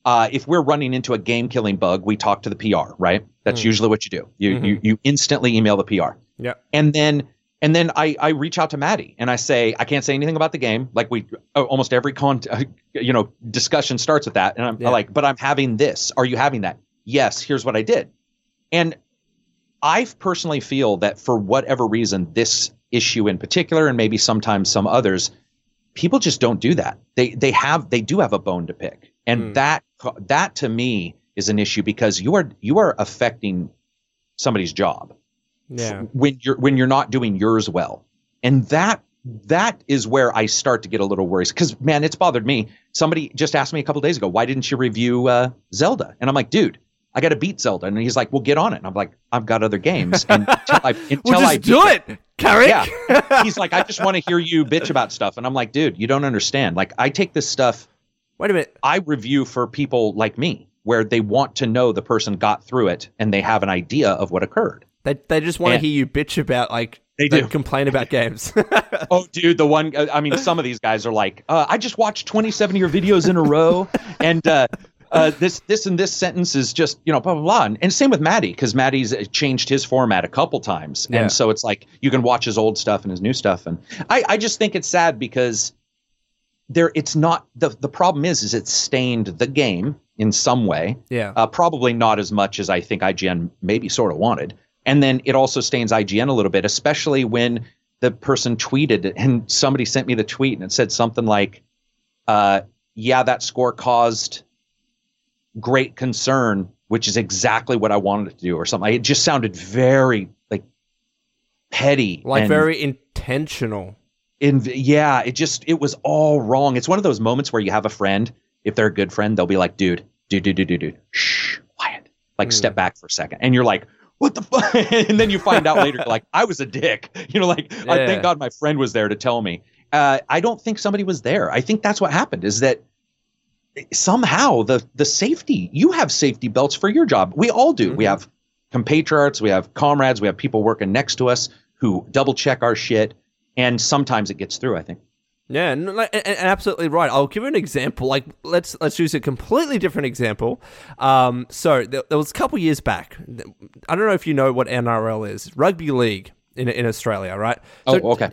uh, if we're running into a game killing bug, we talk to the PR, right? That's Mm. usually what you do. You Mhm. you you instantly email the PR, Yeah. and then and then I I reach out to Maddie and I say I can't say anything about the game. Like we oh, almost every con you know discussion starts with that, and I'm Yeah. like, but I'm having this. Are you having that? Yes. Here's what I did, and I personally feel that for whatever reason, this issue in particular, and maybe sometimes some others, people just don't do that. They they have they do have a bone to pick, and Hmm. that that to me is an issue because you are you are affecting somebody's job Yeah. when you're when you're not doing yours well, and that that is where I start to get a little worried because man, it's bothered me. Somebody just asked me a couple days ago, why didn't you review uh, Zelda? And I'm like, dude. I got to beat Zelda, and he's like, "Well, get on it." And I'm like, "I've got other games." And until I, until Well, I do beat it, Carrick. Yeah. he's like, I just want to hear you bitch about stuff. And I'm like, dude, you don't understand. Like, I take this stuff, Wait a minute. I review for people like me, where they want to know the person got through it and they have an idea of what occurred. They, they just want to Yeah. hear you bitch about like They do. complain about games. Oh, dude, the one, I mean, some of these guys are like, uh, I just watched 27 of your videos in a row. And, uh, uh, this, this, and this sentence is just, you know, blah blah blah, and, and same with Maddie because Maddie's uh, changed his format a couple times, Yeah. and so it's like you can watch his old stuff and his new stuff, and I, I just think it's sad because there, it's not the the problem is is it's stained the game in some way, yeah. uh, probably not as much as I think IGN maybe sort of wanted. And then it also stains IGN a little bit, especially when the person tweeted and somebody sent me the tweet and it said something like, uh, yeah, that score caused great concern, which is exactly what I wanted it to do, or something. It just sounded very like petty. like very intentional. in yeah, it just it was all wrong. It's one of those moments where you have a friend, if they're a good friend, they'll be like, dude, dude, dude, dude, dude, dude, shh, quiet. Like Hmm. step back for a second. And you're like, what the fuck? and then you find out later, like, I was a dick. You know, like I thank God my friend was there to tell me. Uh, I don't think somebody was there. I think that's what happened is that somehow the the safety, you have safety belts for your job. We all do. We Mhm. have compatriots, we have comrades, we have people working next to us who double check our shit. And sometimes it gets through, I think. Yeah, and, like, and, and absolutely right. I'll give you an example. Like, let's let's use a completely different example. Um, so there, there was a couple years back. I don't know if you know what NRL is. Rugby league in in Australia, right? Oh, So okay.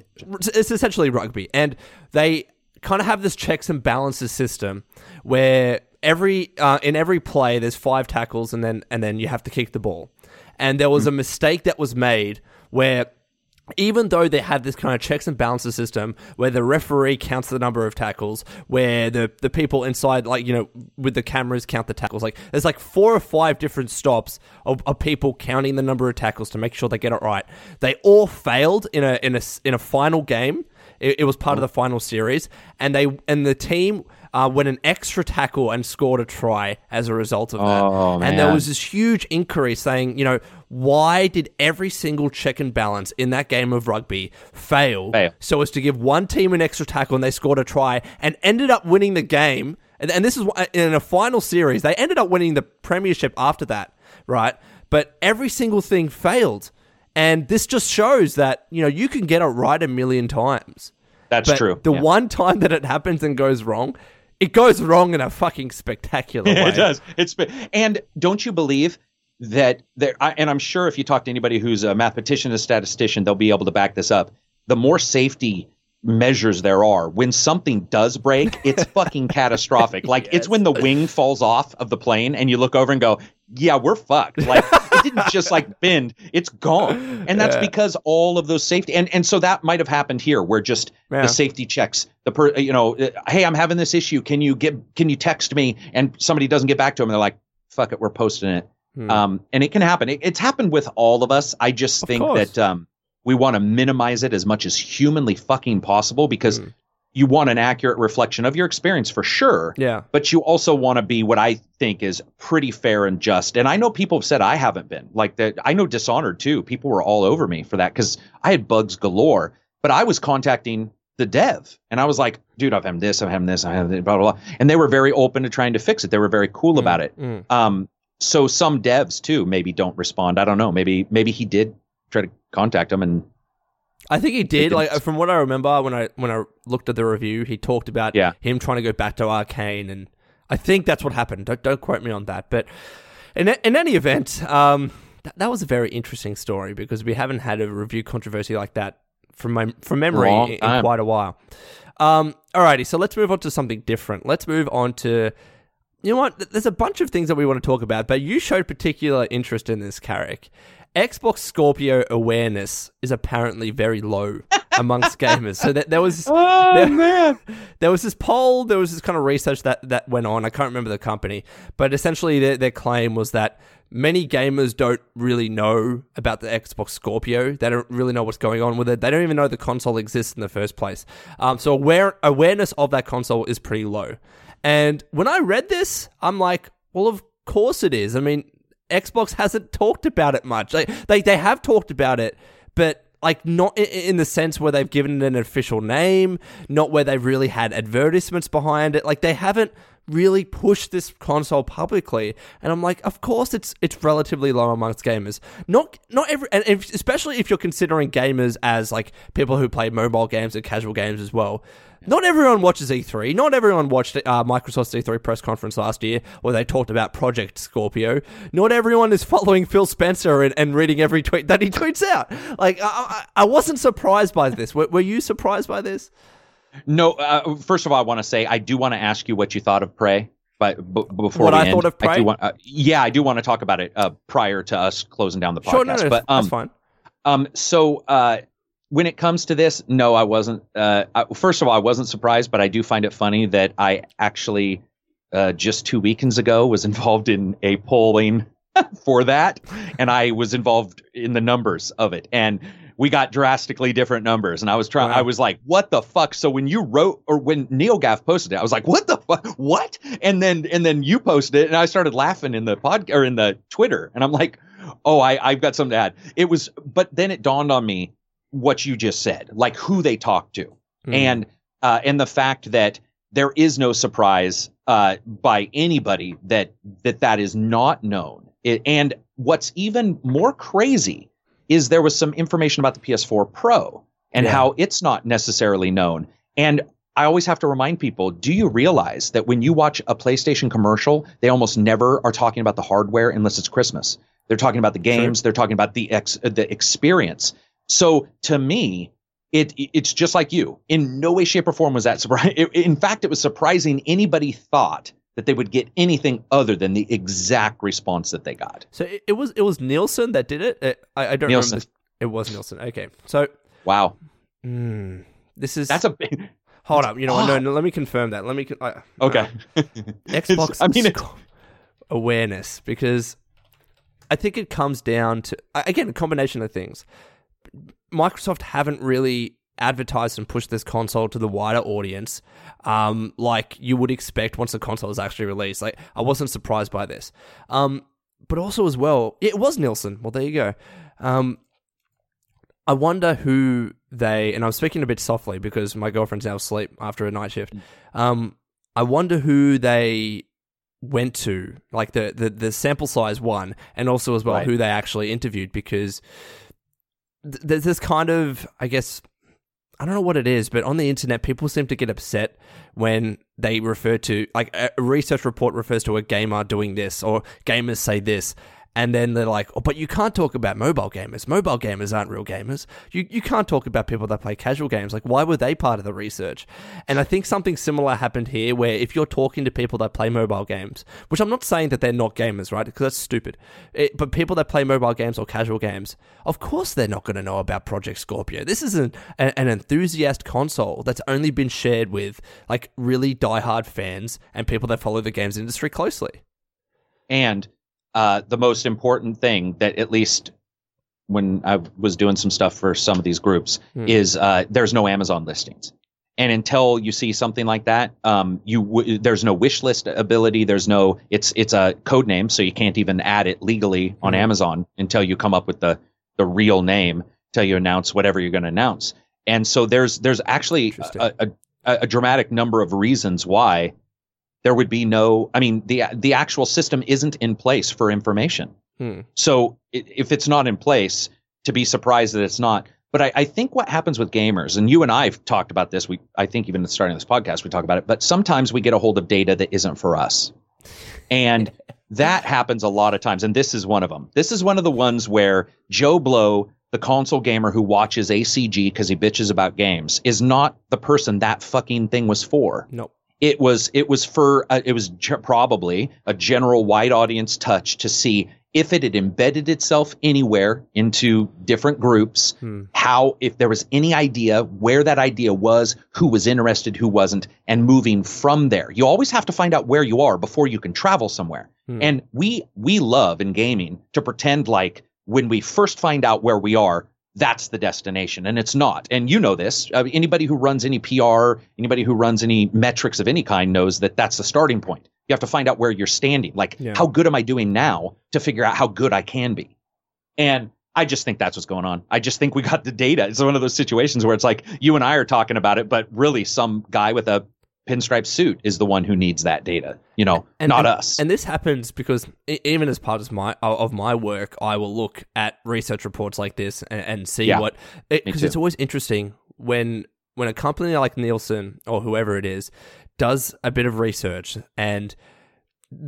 It's essentially rugby, and they kind of have this checks and balances system where every uh, in every play there's five tackles, and then and then you have to kick the ball. And there was a mistake that was made where even though they have this kind of checks and balances system where the referee counts the number of tackles, where the, the people inside, like, you know, with the cameras count the tackles, like, there's like four or five different stops of, of people counting the number of tackles to make sure they get it right. They all failed in a, in a, in a final game. It, it was part of the final series, and they, and the team, uh, went an extra tackle and scored a try as a result of that. Oh, and there was this huge inquiry saying, you know, why did every single check and balance in that game of rugby fail, Fail. so as to give one team an extra tackle and they scored a try and ended up winning the game? And, and this is in a final series, they ended up winning the premiership after that, right? But every single thing failed. And this just shows that, you know, you can get it right a million times. That's But true. The Yeah. one time that it happens and goes wrong, it goes wrong in a fucking spectacular way. it does. It's and don't you believe that there? I, and I'm sure if you talk to anybody who's a mathematician, a statistician, they'll be able to back this up. The more safety measures there are, when something does break, it's fucking catastrophic. Like it's when the wing falls off of the plane and you look over and go, "Yeah, we're fucked." Like it didn't just like bend; it's gone. And that's Yeah. because all of those safety and and so that might have happened here, where just Yeah. the safety checks the per you know uh, hey i'm having this issue can you get can you text me and somebody doesn't get back to them and they're like fuck it we're posting it Hmm. um and it can happen it, it's happened with all of us i just Of think course. that um we want to minimize it as much as humanly fucking possible because Hmm. you want an accurate reflection of your experience for sure yeah. but you also want to be what I think is pretty fair and just. And I know people have said I haven't been like that. I know Dishonored too. People were all over me for that because I had bugs galore. But I was contacting the dev and I was like, dude, I've had this, I've had this, I have this, blah, blah, blah. And they were very open to trying to fix it. They were very cool about it. Mm. Um, so some devs too maybe don't respond. I don't know. Maybe maybe he did try to contact them and I think he did. Like from what I remember, when I when I looked at the review, he talked about Yeah. him trying to go back to Arkane, and I think that's what happened. Don't, don't quote me on that. But in, in any event, um, th- that was a very interesting story because we haven't had a review controversy like that from my from memory in, in quite a while. Um, alrighty, so let's move on to something different. Let's move on to you know what? There's a bunch of things that we want to talk about, but you showed particular interest in this, Carrick. Xbox Scorpio awareness is apparently very low amongst gamers. So that there was Oh there- man! there was this poll, there was this kind of research that, that went on. I can't remember the company, but essentially their, their claim was that many gamers don't really know about the Xbox Scorpio. They don't really know what's going on with it. They don't even know the console exists in the first place. Um, so aware, awareness of that console is pretty low. And when I read this, I'm like, well, of course it is. I mean, Xbox hasn't talked about it much. Like, they, they have talked about it, but like not in the sense where they've given it an official name, not where they've really had advertisements behind it. Like they haven't really pushed this console publicly. And I'm like, of course it's it's relatively low amongst gamers. Not not every and if, especially if you're considering gamers as like people who play mobile games and casual games as well. Not everyone watches E3. Not everyone watched uh, Microsoft's E3 press conference last year where they talked about Project Scorpio. Not everyone is following Phil Spencer and, and reading every tweet that he tweets out. Like, I, I, I wasn't surprised by this. Were, were you surprised by this? No, uh, first of all, I want to say I do want to ask you what you thought of Prey. But b- before What I end, thought of I Prey? do want, uh, yeah, I do want to talk about it uh, prior to us closing down the podcast. Sure, no, no, but um, that's fine. Um, so uh, when it comes to this, no, I wasn't. Uh, I, first of all, I wasn't surprised, but I do find it funny that I actually uh, just two weekends ago was involved in a polling for that, and I was involved in the numbers of it, and we got drastically different numbers. And I was trying. Wow. I was like, "What the fuck?" So when you wrote or when NeoGAF posted it, I was like, "What the fuck? What?" And then and then you posted it, and I started laughing in the pod or in the Twitter, and I'm like, "Oh, I I've got something to add." It was, but then it dawned on me what you just said, like who they talked to, Hmm. and uh, and the fact that there is no surprise uh, by anybody that that that is not known. It, and what's even more crazy is there was some information about the PS4 Pro and Yeah. how it's not necessarily known. And I always have to remind people: Do you realize that when you watch a PlayStation commercial, they almost never are talking about the hardware unless it's Christmas. They're talking about the games. They're talking about the ex the experience. So to me, it it's just like you. In no way, shape, or form was that surprising. In fact, it was surprising anybody thought that they would get anything other than the exact response that they got. So it, it was it was Nielsen that did it. It- I, I don't Nielsen. remember. It was Nielsen. Okay, so Wow, mm, this is that's a big. hold up. You know what? No, no, let me confirm that. Let me. I, Okay. Xbox I mean, it's, awareness because I think it comes down to again a combination of things. Microsoft haven't really advertised and pushed this console to the wider audience um, like you would expect once the console is actually released. Like I wasn't surprised by this, um, but also as well, it was Nielsen. Well, there you go. Um, I wonder who they and I'm speaking a bit softly because my girlfriend's now asleep after a night shift. Um, I wonder who they went to, like the the, the sample size one, and also as well Right. who they actually interviewed because th- there's this kind of I guess I don't know what it is, but on the internet, people seem to get upset when they refer to, like, a research report refers to a gamer doing this, or gamers say this, and then they're like, oh, but you can't talk about mobile gamers. Mobile gamers aren't real gamers. You, you can't talk about people that play casual games. Like, why were they part of the research? And I think something similar happened here, where if you're talking to people that play mobile games, which I'm not saying that they're not gamers, right? Because that's stupid. It, but people that play mobile games or casual games, of course they're not going to know about Project Scorpio. This is an, an, an enthusiast console that's only been shared with like really diehard fans and people that follow the games industry closely. and uh, the most important thing that at least when I was doing some stuff for some of these groups Hmm. is uh, there's no Amazon listings. And until you see something like that, um, you w- there's no wish list ability. There's no it's it's a code name, so you can't even add it legally on Mhm. Amazon until you come up with the the real name. Till you announce whatever you're going to announce. And so there's there's actually a, a, a dramatic number of reasons why there would be no. I mean the the actual system isn't in place for information. Hmm. So if it's not in place, to be surprised that it's not, But I, I think what happens with gamers, and you and I have talked about this. We, I think, even at the starting of this podcast, we talk about it. But sometimes we get a hold of data that isn't for us, and that happens a lot of times. And this is one of them. This is one of the ones where Joe Blow, the console gamer who watches ACG because he bitches about games, is not the person that fucking thing was for. Nope. It was it was for uh, it was ge- probably a general wide audience touch to see if it had embedded itself anywhere into different groups, Hmm. how, if there was any idea where that idea was, who was interested, who wasn't, and moving from there. You always have to find out where you are before you can travel somewhere. Hmm. And we we love in gaming to pretend like when we first find out where we are, that's the destination, and it's not. And you know this. Uh, anybody who runs any PR, anybody who runs any metrics of any kind knows that that's the starting point. You have to find out where you're standing. Like, Yeah. how good am I doing now to figure out how good I can be? And I just think that's what's going on. I just think we got the data. It's one of those situations where it's like you and I are talking about it, but really some guy with a pinstripe suit is the one who needs that data, you know, And- not and- us. And this happens because even as part of my of my work, I will look at research reports like this and, and see Yeah, what because too. it's always interesting when when a company like Nielsen or whoever it is does a bit of research and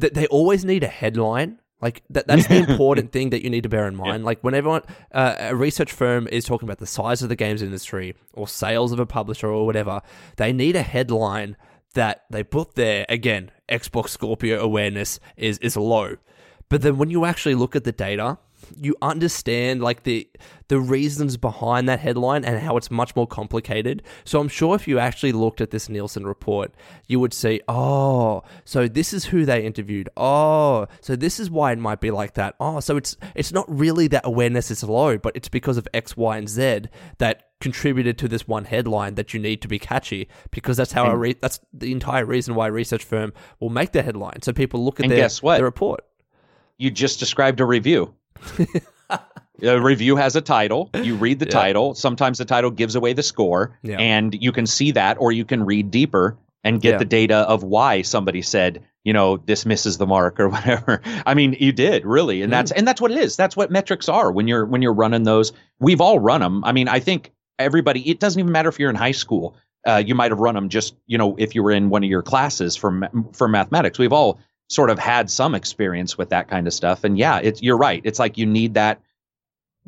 th- they always need a headline. Like that, that's the important thing that you need to bear in mind. Like when everyone, uh, a research firm is talking about the size of the games industry or sales of a publisher or whatever, they need a headline that they put there. Again, Xbox Scorpio awareness is is low, but then when you actually look at the data, you understand like the the reasons behind that headline and how it's much more complicated. So I'm sure if you actually looked at this Nielsen report, you would see, oh, so this is who they interviewed. Oh, so this is why it might be like that. Oh, so it's it's not really that awareness is low, but it's because of X, Y, and Z that contributed to this one headline that you need to be catchy because that's how a re- that's the entire reason why a research firm will make the headline. So people look at And their, guess what? their report. you just described a review. a review has a title. You read the Yeah. title. Sometimes the title gives away the score, Yeah. and you can see that, or you can read deeper and get Yeah. the data of why somebody said, you know, this misses the mark or whatever. I mean, you did really, and that's and that's what it is. That's what metrics are when you're when you're running those. We've all run them. I mean, I think everybody. It doesn't even matter if you're in high school. Uh, you might have run them just you know if you were in one of your classes for ma- for mathematics. We've all sort of had some experience with that kind of stuff. And yeah, it's you're right. It's like you need that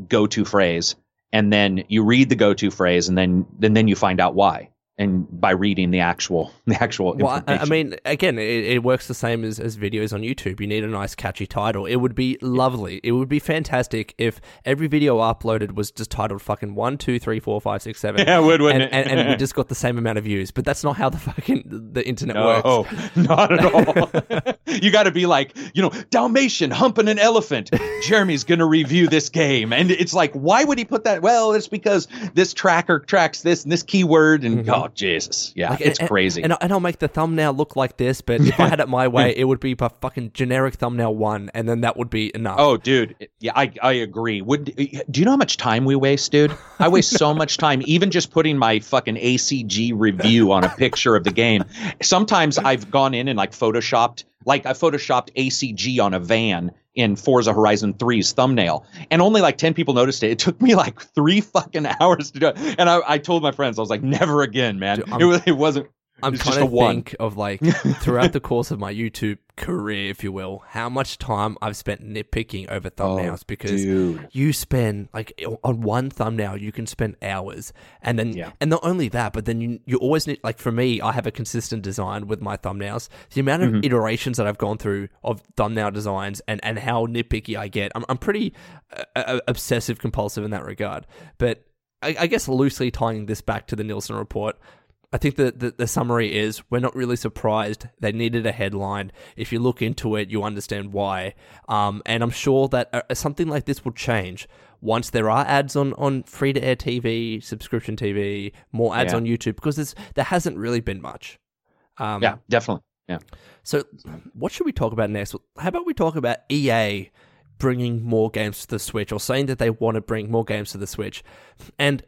go-to phrase and then you read the go-to phrase and then and then you find out why. And by reading the actual the actual Well, I, I mean, again, it, it works the same as, as videos on YouTube. You need a nice, catchy title. It would be lovely. It would be fantastic if every video uploaded was just titled fucking one, two, three, four, five, six, seven. Yeah, it would, and, wouldn't it? and, and we just got the same amount of views. But that's not how the fucking the internet no, works. not at all. you got to be like, you know, Dalmatian humping an elephant. Jeremy's going to review this game. And it's like, why would he put that? Well, it's because this tracker tracks this and this keyword. And mm-hmm. Oh, Jesus. Yeah, Like, it's and- crazy. And, I- and I'll make the thumbnail look like this, but if I had it my way, it would be a fucking generic thumbnail one, and then that would be enough. Oh, dude, yeah, I I agree. Would do you know how much time we waste, dude? I waste so much time, even just putting my fucking ACG review on a picture of the game. Sometimes I've gone in and like photoshopped, like I photoshopped ACG on a van in Forza Horizon 3's thumbnail, and only like ten people noticed it. It took me like three fucking hours to do it, and I, I told my friends, I was like, never again, man. Dude, it was, it wasn't. I'm It's trying to one. think of like throughout the course of my YouTube career, if you will, how much time I've spent nitpicking over thumbnails because Oh, dude. you spend like on one thumbnail you can spend hours, and then Yeah. and not only that, but then you you always need like for me, I have a consistent design with my thumbnails. The amount of Mm-hmm. iterations that I've gone through of thumbnail designs and and how nitpicky I get, I'm I'm pretty uh, uh, obsessive compulsive in that regard, but. I, I guess loosely tying this back to the Nielsen report, I think that the, the summary is we're not really surprised. They needed a headline. If you look into it, you understand why. Um, and I'm sure that uh, something like this will change once there are ads on, on free to air TV, subscription TV, more ads Yeah. on YouTube, because there's, there hasn't really been much. Um, Yeah, definitely. Yeah. So, what should we talk about next? How about we talk about EA bringing more games to the Switch or saying that they want to bring more games to the Switch? And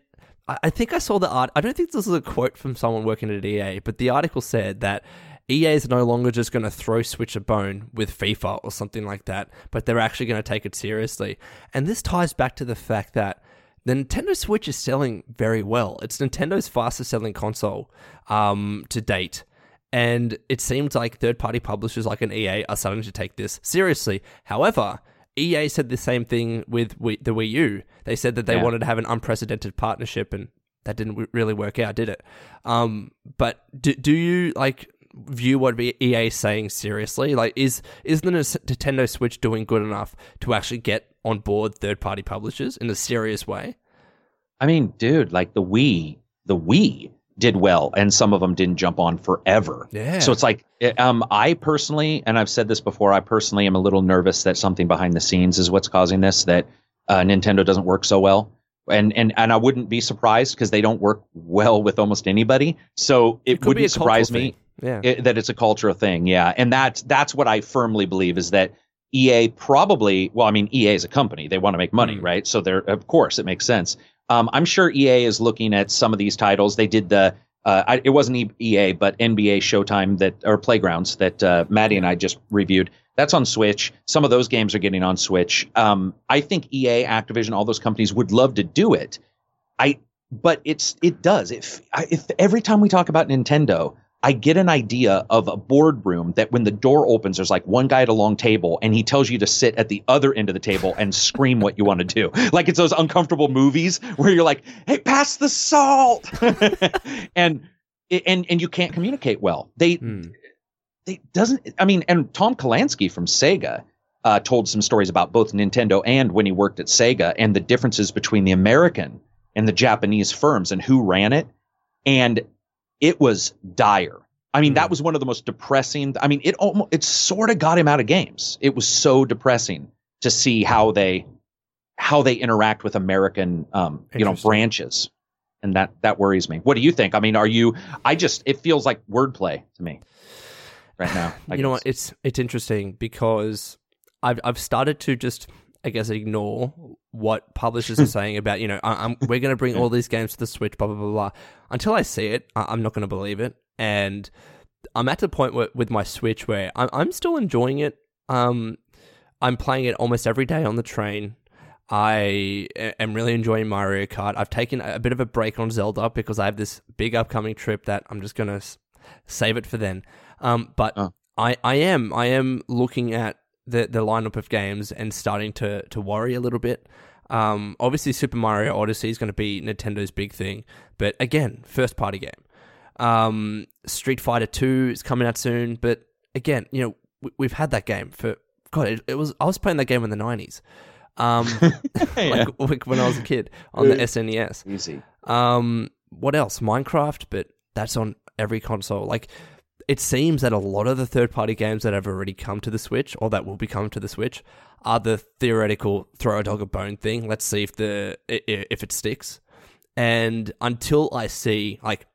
I think I saw the art. I don't think this is a quote from someone working at EA, but the article said that EA is no longer just going to throw Switch a bone with FIFA or something like that, but they're actually going to take it seriously. And this ties back to the fact that the Nintendo Switch is selling very well. It's Nintendo's fastest selling console um, to date. And it seems like third party publishers like an EA are starting to take this seriously. However, EA said the same thing with Wii, the Wii U. They said that they Yeah. wanted to have an unprecedented partnership, and that didn't w- really work out, did it? Um, but do, do you like view what EA is saying seriously? Like, is is the Nintendo Switch doing good enough to actually get on board third party publishers in a serious way? I mean, dude, like the Wii, the Wii did well, and some of them didn't jump on forever. Yeah. So it's like, um, I personally, and I've said this before, I personally am a little nervous that something behind the scenes is what's causing this. That uh, Nintendo doesn't work so well, and and and I wouldn't be surprised because they don't work well with almost anybody. So it, be wouldn't surprise me. Yeah. it, that it's a cultural thing. Yeah, and that's that's what I firmly believe is that EA probably. Well, I mean, EA is a company; they want to make money, Mm. right? So they're of course it makes sense. Um, I'm sure EA is looking at some of these titles. They did the. Uh, I, it wasn't EA, but NBA Showtime that or Playgrounds that uh, Maddie and I just reviewed. That's on Switch. Some of those games are getting on Switch. Um, I think EA, Activision, all those companies would love to do it. I, but it's it does. If if every time we talk about Nintendo, I get an idea of a boardroom that when the door opens, there's like one guy at a long table and he tells you to sit at the other end of the table and scream what you want to do. Like it's those uncomfortable movies where you're like, "Hey, pass the salt," and and and you can't communicate well. They Hmm. they doesn't. I mean, and Tom Kalinske from Sega. Uh, told some stories about both Nintendo and when he worked at Sega and the differences between the American and the Japanese firms and who ran it. And it was dire. I mean, that Hmm. was one of the most depressing. I mean, it almost it sort of got him out of games. It was so depressing to see how they how they interact with American um, you know branches, and that that worries me. What do you think? I mean, are you? I just it feels like wordplay to me right now. I you know what? It's it's interesting because I've I've started to just I guess ignore what publishers are saying about you know I, I'm we're going to bring all these games to the Switch blah blah blah blah until I see it I, I'm not going to believe it and I'm at the point where, with my Switch where I'm I'm still enjoying it um I'm playing it almost every day on the train. I am really enjoying Mario Kart. I've taken a bit of a break on Zelda because I have this big upcoming trip that I'm just gonna save it for then. Um, but Oh. I, I am I am looking at the the lineup of games and starting to to worry a little bit. Um, obviously, Super Mario Odyssey is going to be Nintendo's big thing, but again, first party game. Um, Street Fighter Two is coming out soon, but again, you know, we, we've had that game for God. It, it was I was playing that game in the nineties, um, Yeah. like, like when I was a kid on the SNES. easy. Um, what else? Minecraft, but that's on every console. Like, it seems that a lot of the third party games that have already come to the Switch or that will be coming to the Switch are the theoretical throw a dog a bone thing. Let's see if the if it sticks. And until I see like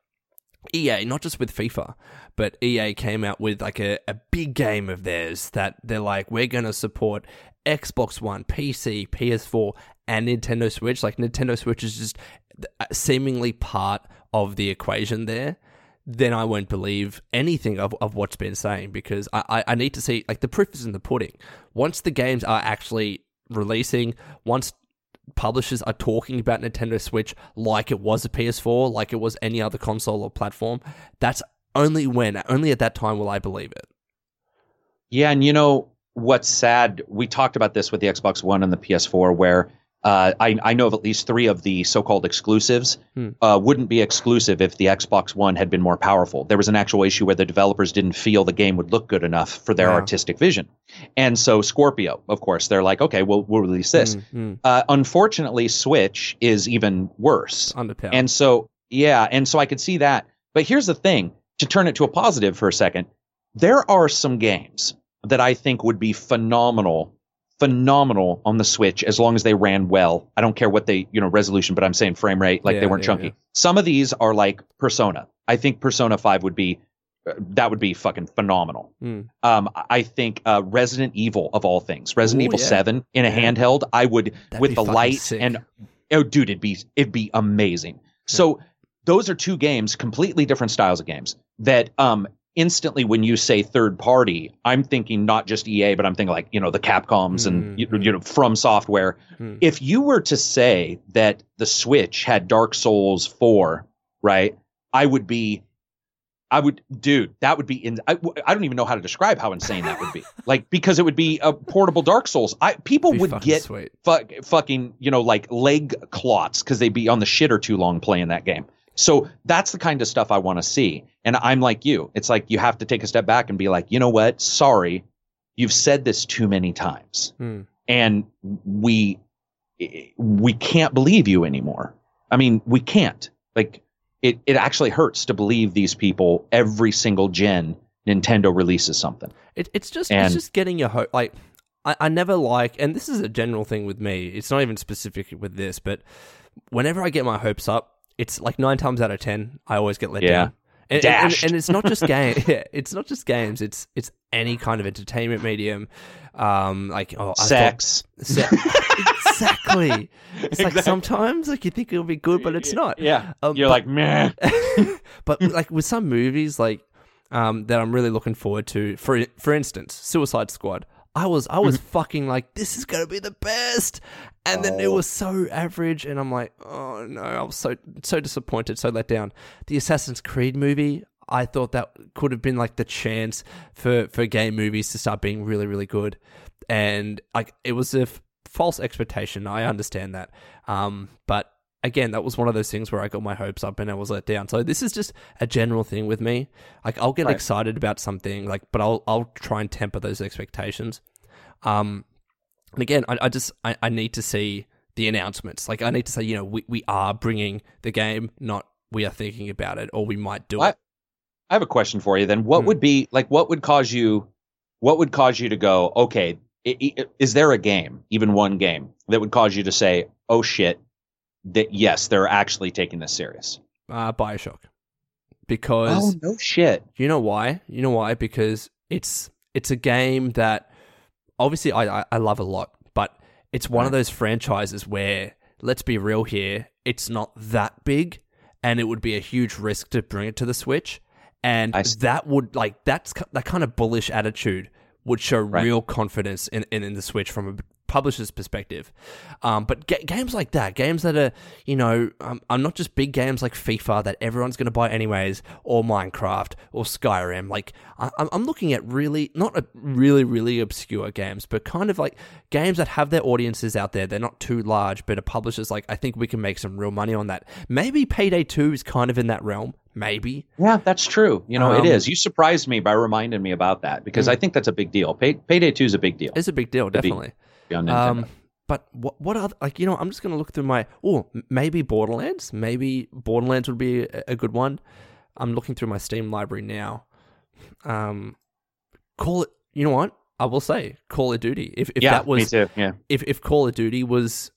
EA, not just with FIFA, but EA came out with like a, a big game of theirs that they're like, we're going to support Xbox One, PC, PS4, and Nintendo Switch. Like, Nintendo Switch is just uh, seemingly part of the equation there. Then I won't believe anything of, of what's been saying because I, I, I need to see, like, the proof is in the pudding. Once the games are actually releasing, once publishers are talking about Nintendo Switch like it was a PS4, like it was any other console or platform, that's only when, only at that time will I believe it. Yeah, and you know what's sad? We talked about this with the Xbox One and the PS4, where uh, I, I know of at least three of the so-called exclusives Hmm. uh, wouldn't be exclusive if the Xbox One had been more powerful. There was an actual issue where the developers didn't feel the game would look good enough for their Wow. artistic vision, and so Scorpio, of course, they're like, okay, we'll we'll release this. Mm, mm, Uh, unfortunately, Switch is even worse. underpowered. And so, yeah, and so I could see that. But here's the thing to turn it to a positive for a second, there are some games that I think would be phenomenal, phenomenal on the Switch as long as they ran well. I don't care what they, you know, resolution, but I'm saying frame rate, like Yeah, they weren't yeah, chunky. yeah. Some of these are like Persona. I think Persona 5 would be. uh, That would be fucking phenomenal. Mm. Um, I think uh, Resident Evil of all things, Resident Ooh, Evil. Seven in a handheld, I would That'd with the light sick. and oh, dude, it'd be it'd be amazing. So those are two games, completely different styles of games that um instantly when you say third party, I'm thinking not just EA, but I'm thinking like, you know, the Capcoms and you, Mhm. you know from software. Hmm. If you were to say that the Switch had Dark Souls 4, right? I would be I would dude, that would be in I, I don't even know how to describe how insane that would be. like because it would be a portable Dark Souls. I people would fucking get sweet. fuck, fucking, you know, like leg clots because they'd be on the shitter too long playing that game. So that's the kind of stuff I want to see. And I'm like you. It's like you have to take a step back and be like, you know what? Sorry, you've said this too many times, Hmm. and we we can't believe you anymore. I mean, we can't. Like it, it actually hurts to believe these people every single gen Nintendo releases something. It, it's just And- it's just getting your hope. Like I, I never like, and this is a general thing with me. It's not even specific with this, but whenever I get my hopes up, it's like nine times out of ten, I always get let Yeah. down. And, and, and, and it's not just game. Yeah, it's not just games. It's it's any kind of entertainment medium. Um, like oh, I thought- Sex. Se- exactly. It's like sometimes like you think it'll be good, but it's not. Yeah. Um, You're but- like, meh. but like with some movies, like um, that I'm really looking forward to. For for instance, Suicide Squad. I was I was fucking like, this is gonna be the best, and then it Oh. was so average, and I'm like, oh no, I was so so disappointed, so let down. The Assassin's Creed movie. I thought that could have been like the chance for for game movies to start being really really good, and like it was a f- false expectation. I understand that, um, but again, that was one of those things where I got my hopes up and I was let down. So this is just a general thing with me. Like I'll get Right. excited about something, like, but I'll I'll try and temper those expectations. Um, and again, I, I just I, I need to see the announcements. Like I need to say, you know, we we are bringing the game, not we are thinking about it, or we might do What? it. I have a question for you then. What Hmm. would be like what would cause you what would cause you to go, okay, i- i- is there a game, even one game that would cause you to say, "Oh shit, that yes, they're actually taking this serious." Uh, Bioshock, because Oh no shit. You know why? You know why? Because it's it's a game that obviously I I, I love a lot, but it's one of those franchises where let's be real here, it's not that big, and it would be a huge risk to bring it to the Switch, and that would like that's that kind of bullish attitude would show Right. real confidence in, in in the Switch from a publisher's perspective. Um, but ga- games like that, games that are, you know, um, are not just big games like FIFA that everyone's going to buy anyways, or Minecraft, or Skyrim. Like, I- I'm I'm looking at really, not a really, really obscure games, but kind of like games that have their audiences out there. They're not too large, but a publisher's like, I think we can make some real money on that. Maybe Payday 2 is kind of in that realm. Maybe. Yeah, that's true. You know, Um, it is. You surprised me by reminding me about that because Hmm. I think that's a big deal. Pay, Payday 2 is a big deal. It's a big deal, definitely. Um, but what what other like you know I'm just gonna look through my oh maybe Borderlands maybe Borderlands would be a, a good one. I'm looking through my Steam library now. Um, call it. You know what? I will say Call of Duty. If if yeah, that was me too. Yeah. if if Call of Duty was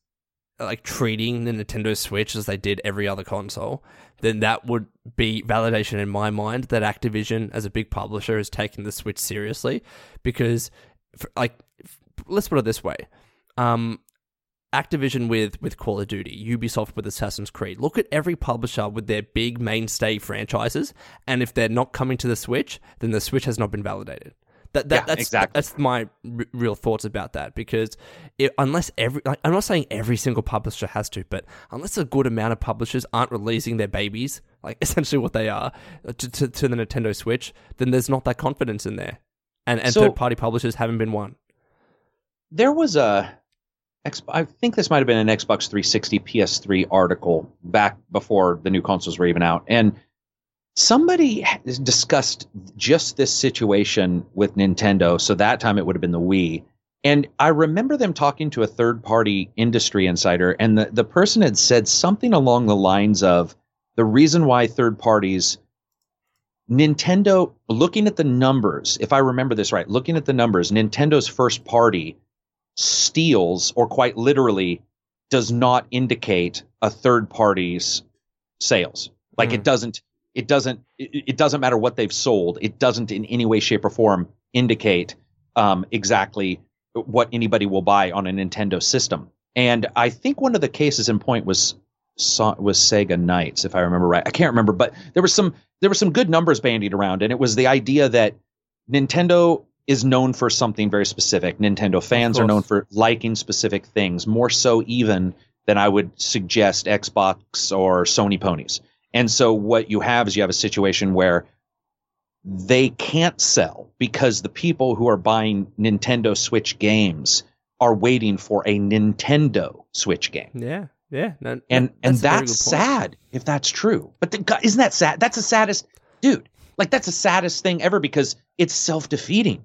like treating the Nintendo Switch as they did every other console, then that would be validation in my mind that Activision, as a big publisher, is taking the Switch seriously. Because, f like, let's put it this way: um, Activision with with Call of Duty, Ubisoft with Assassin's Creed. Look at every publisher with their big mainstay franchises, and if they're not coming to the Switch, then the Switch has not been validated. That, that Yeah, that's exactly. that's my r- real thoughts about that because it, unless every like, I'm not saying every single publisher has to, but unless a good amount of publishers aren't releasing their babies, like essentially what they are, uh, to, to, to the Nintendo Switch, then there's not that confidence in there, and and So- third party publishers haven't been one. there was a I think this might have been an Xbox 360 PS3 article back before the new consoles were even out and somebody discussed just this situation with Nintendo so that time it would have been the Wii and I remember them talking to a third party industry insider and the, the person had said something along the lines of the reason why third parties Nintendo looking at the numbers if I remember this right looking at the numbers Nintendo's first party steals or quite literally does not indicate a third party's sales like Hmm. it doesn't it doesn't it, it doesn't matter what they've sold it doesn't in any way shape or form indicate um, exactly what anybody will buy on a nintendo system and i think one of the cases in point was was Sega Knights, if I remember right. I can't remember, but there was some there were some good numbers bandied around, and it was the idea that Nintendo is known for something very specific. Nintendo fans are known for liking specific things, more so even than I would suggest Xbox or Sony ponies. And so what you have is you have a situation where they can't sell because the people who are buying Nintendo Switch games are waiting for a Nintendo Switch game. Yeah. Yeah, and that's and that's sad if that's true. But the, isn't that sad? That's the saddest, dude. Like that's the saddest thing ever because it's self defeating.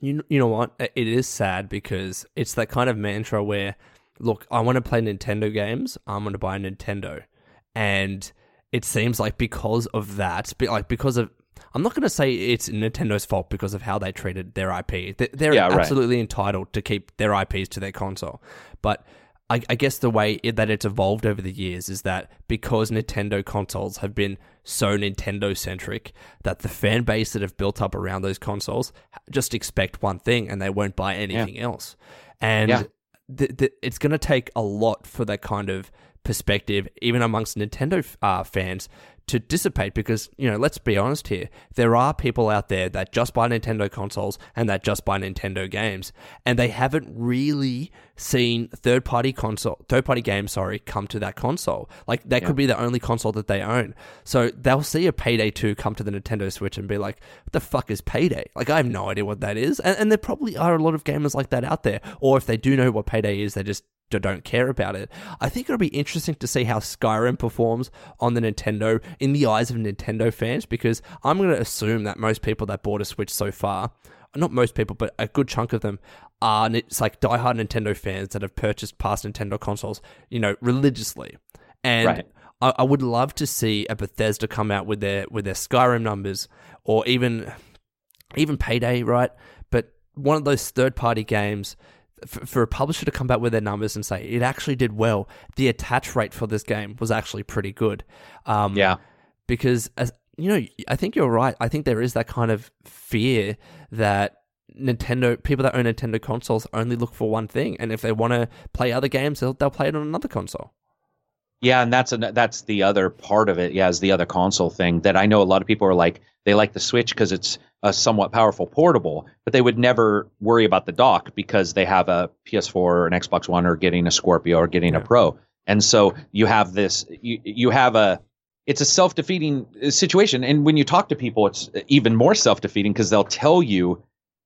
You you know what? It is sad because it's that kind of mantra where, look, I want to play Nintendo games. I'm going to buy a Nintendo, and it seems like because of that, like because of I'm not going to say it's Nintendo's fault because of how they treated their IP. They're yeah, absolutely right. entitled to keep their IPs to their console, but I, I guess the way it, that it's evolved over the years is that because Nintendo consoles have been so Nintendo centric, that the fan base that have built up around those consoles just expect one thing and they won't buy anything yeah. else. And yeah. th- th- it's going to take a lot for that kind of perspective, even amongst Nintendo uh, fans, to dissipate because, you know, let's be honest here. There are people out there that just buy Nintendo consoles and that just buy Nintendo games, and they haven't really seen third party console, third party games, sorry, come to that console. Like, that yeah. could be the only console that they own. So they'll see a Payday 2 come to the Nintendo Switch and be like, what the fuck is Payday? Like, I have no idea what that is. And, and there probably are a lot of gamers like that out there. Or if they do know what Payday is, they just don't care about it. I think it'll be interesting to see how Skyrim performs on the Nintendo in the eyes of Nintendo fans because I'm going to assume that most people that bought a Switch so far, not most people, but a good chunk of them are it's like diehard Nintendo fans that have purchased past Nintendo consoles, you know, religiously. And right. I, I would love to see a Bethesda come out with their with their Skyrim numbers or even even Payday, right? But one of those third party games for, for a publisher to come back with their numbers and say it actually did well, the attach rate for this game was actually pretty good. Um, yeah, because as you know, I think you're right. I think there is that kind of fear that Nintendo people that own Nintendo consoles only look for one thing, and if they want to play other games, they'll, they'll play it on another console. Yeah, and that's a, that's the other part of it. Yeah, is the other console thing that I know a lot of people are like they like the Switch because it's a somewhat powerful portable, but they would never worry about the dock because they have a PS4 or an Xbox One or getting a Scorpio or getting yeah. a Pro. And so you have this, you, you have a, it's a self defeating uh, situation. And when you talk to people, it's even more self defeating because they'll tell you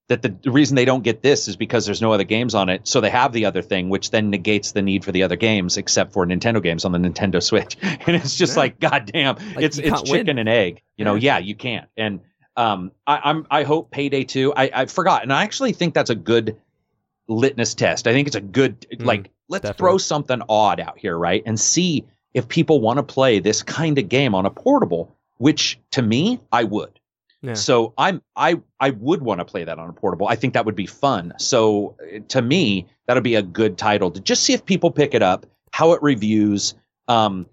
that the, reason they don't get this is because there's no other games on it. So they have the other thing, which then negates the need for the other games, except for Nintendo games on the Nintendo Switch. And it's just yeah. like, goddamn, like it's it's chicken win. and egg. You know, yeah, you can't. And um, I, am I hope Payday 2. I, I forgot, and I actually think that's a good litmus test. I think it's a good mm, like let's definitely. throw something odd out here, right, and see if people want to play this kind of game on a portable. Which to me, I would. Yeah. So I'm I I would want to play that on a portable. I think that would be fun. So to me, that'll be a good title to just see if people pick it up, how it reviews. Um,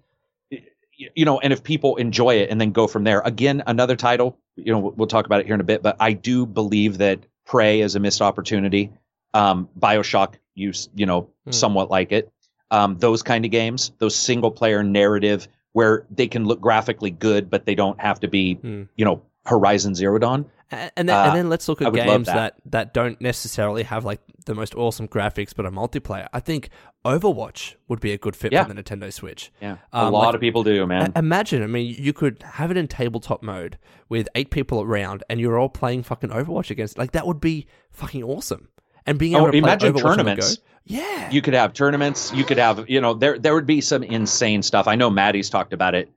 you know, and if people enjoy it and then go from there. Again, another title, you know, we'll talk about it here in a bit, but I do believe that Prey is a missed opportunity. Um, Bioshock, you, you know, mm. somewhat like it. Um, those kind of games, those single player narrative where they can look graphically good, but they don't have to be, mm. you know, Horizon Zero Dawn. And then, uh, and then let's look at games that. that. that don't necessarily have like the most awesome graphics, but a multiplayer. I think Overwatch would be a good fit yeah. for the Nintendo Switch. Yeah, um, a lot like, of people do, man. Imagine, I mean, you could have it in tabletop mode with eight people around, and you're all playing fucking Overwatch against. Like that would be fucking awesome. And being able oh, to imagine Overwatch tournaments. Yeah, you could have tournaments. You could have, you know, there there would be some insane stuff. I know Maddie's talked about it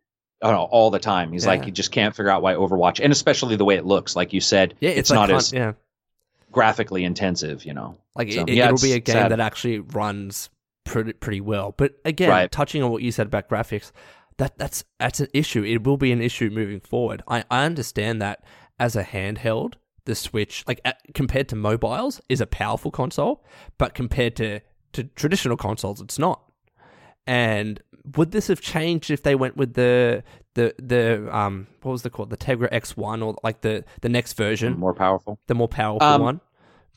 know, all the time. He's yeah. like, he just can't figure out why Overwatch, and especially the way it looks. Like you said, yeah, it's, it's like not as yeah. graphically intensive. You know, like so, it, yeah, it'll be a game sad. that actually runs pretty pretty well. But again, right. touching on what you said about graphics, that that's that's an issue. It will be an issue moving forward. I I understand that as a handheld, the Switch, like compared to mobiles, is a powerful console, but compared to to traditional consoles, it's not. And would this have changed if they went with the the the um what was the called the Tegra X1 or like the the next version, more powerful, the more powerful um, one?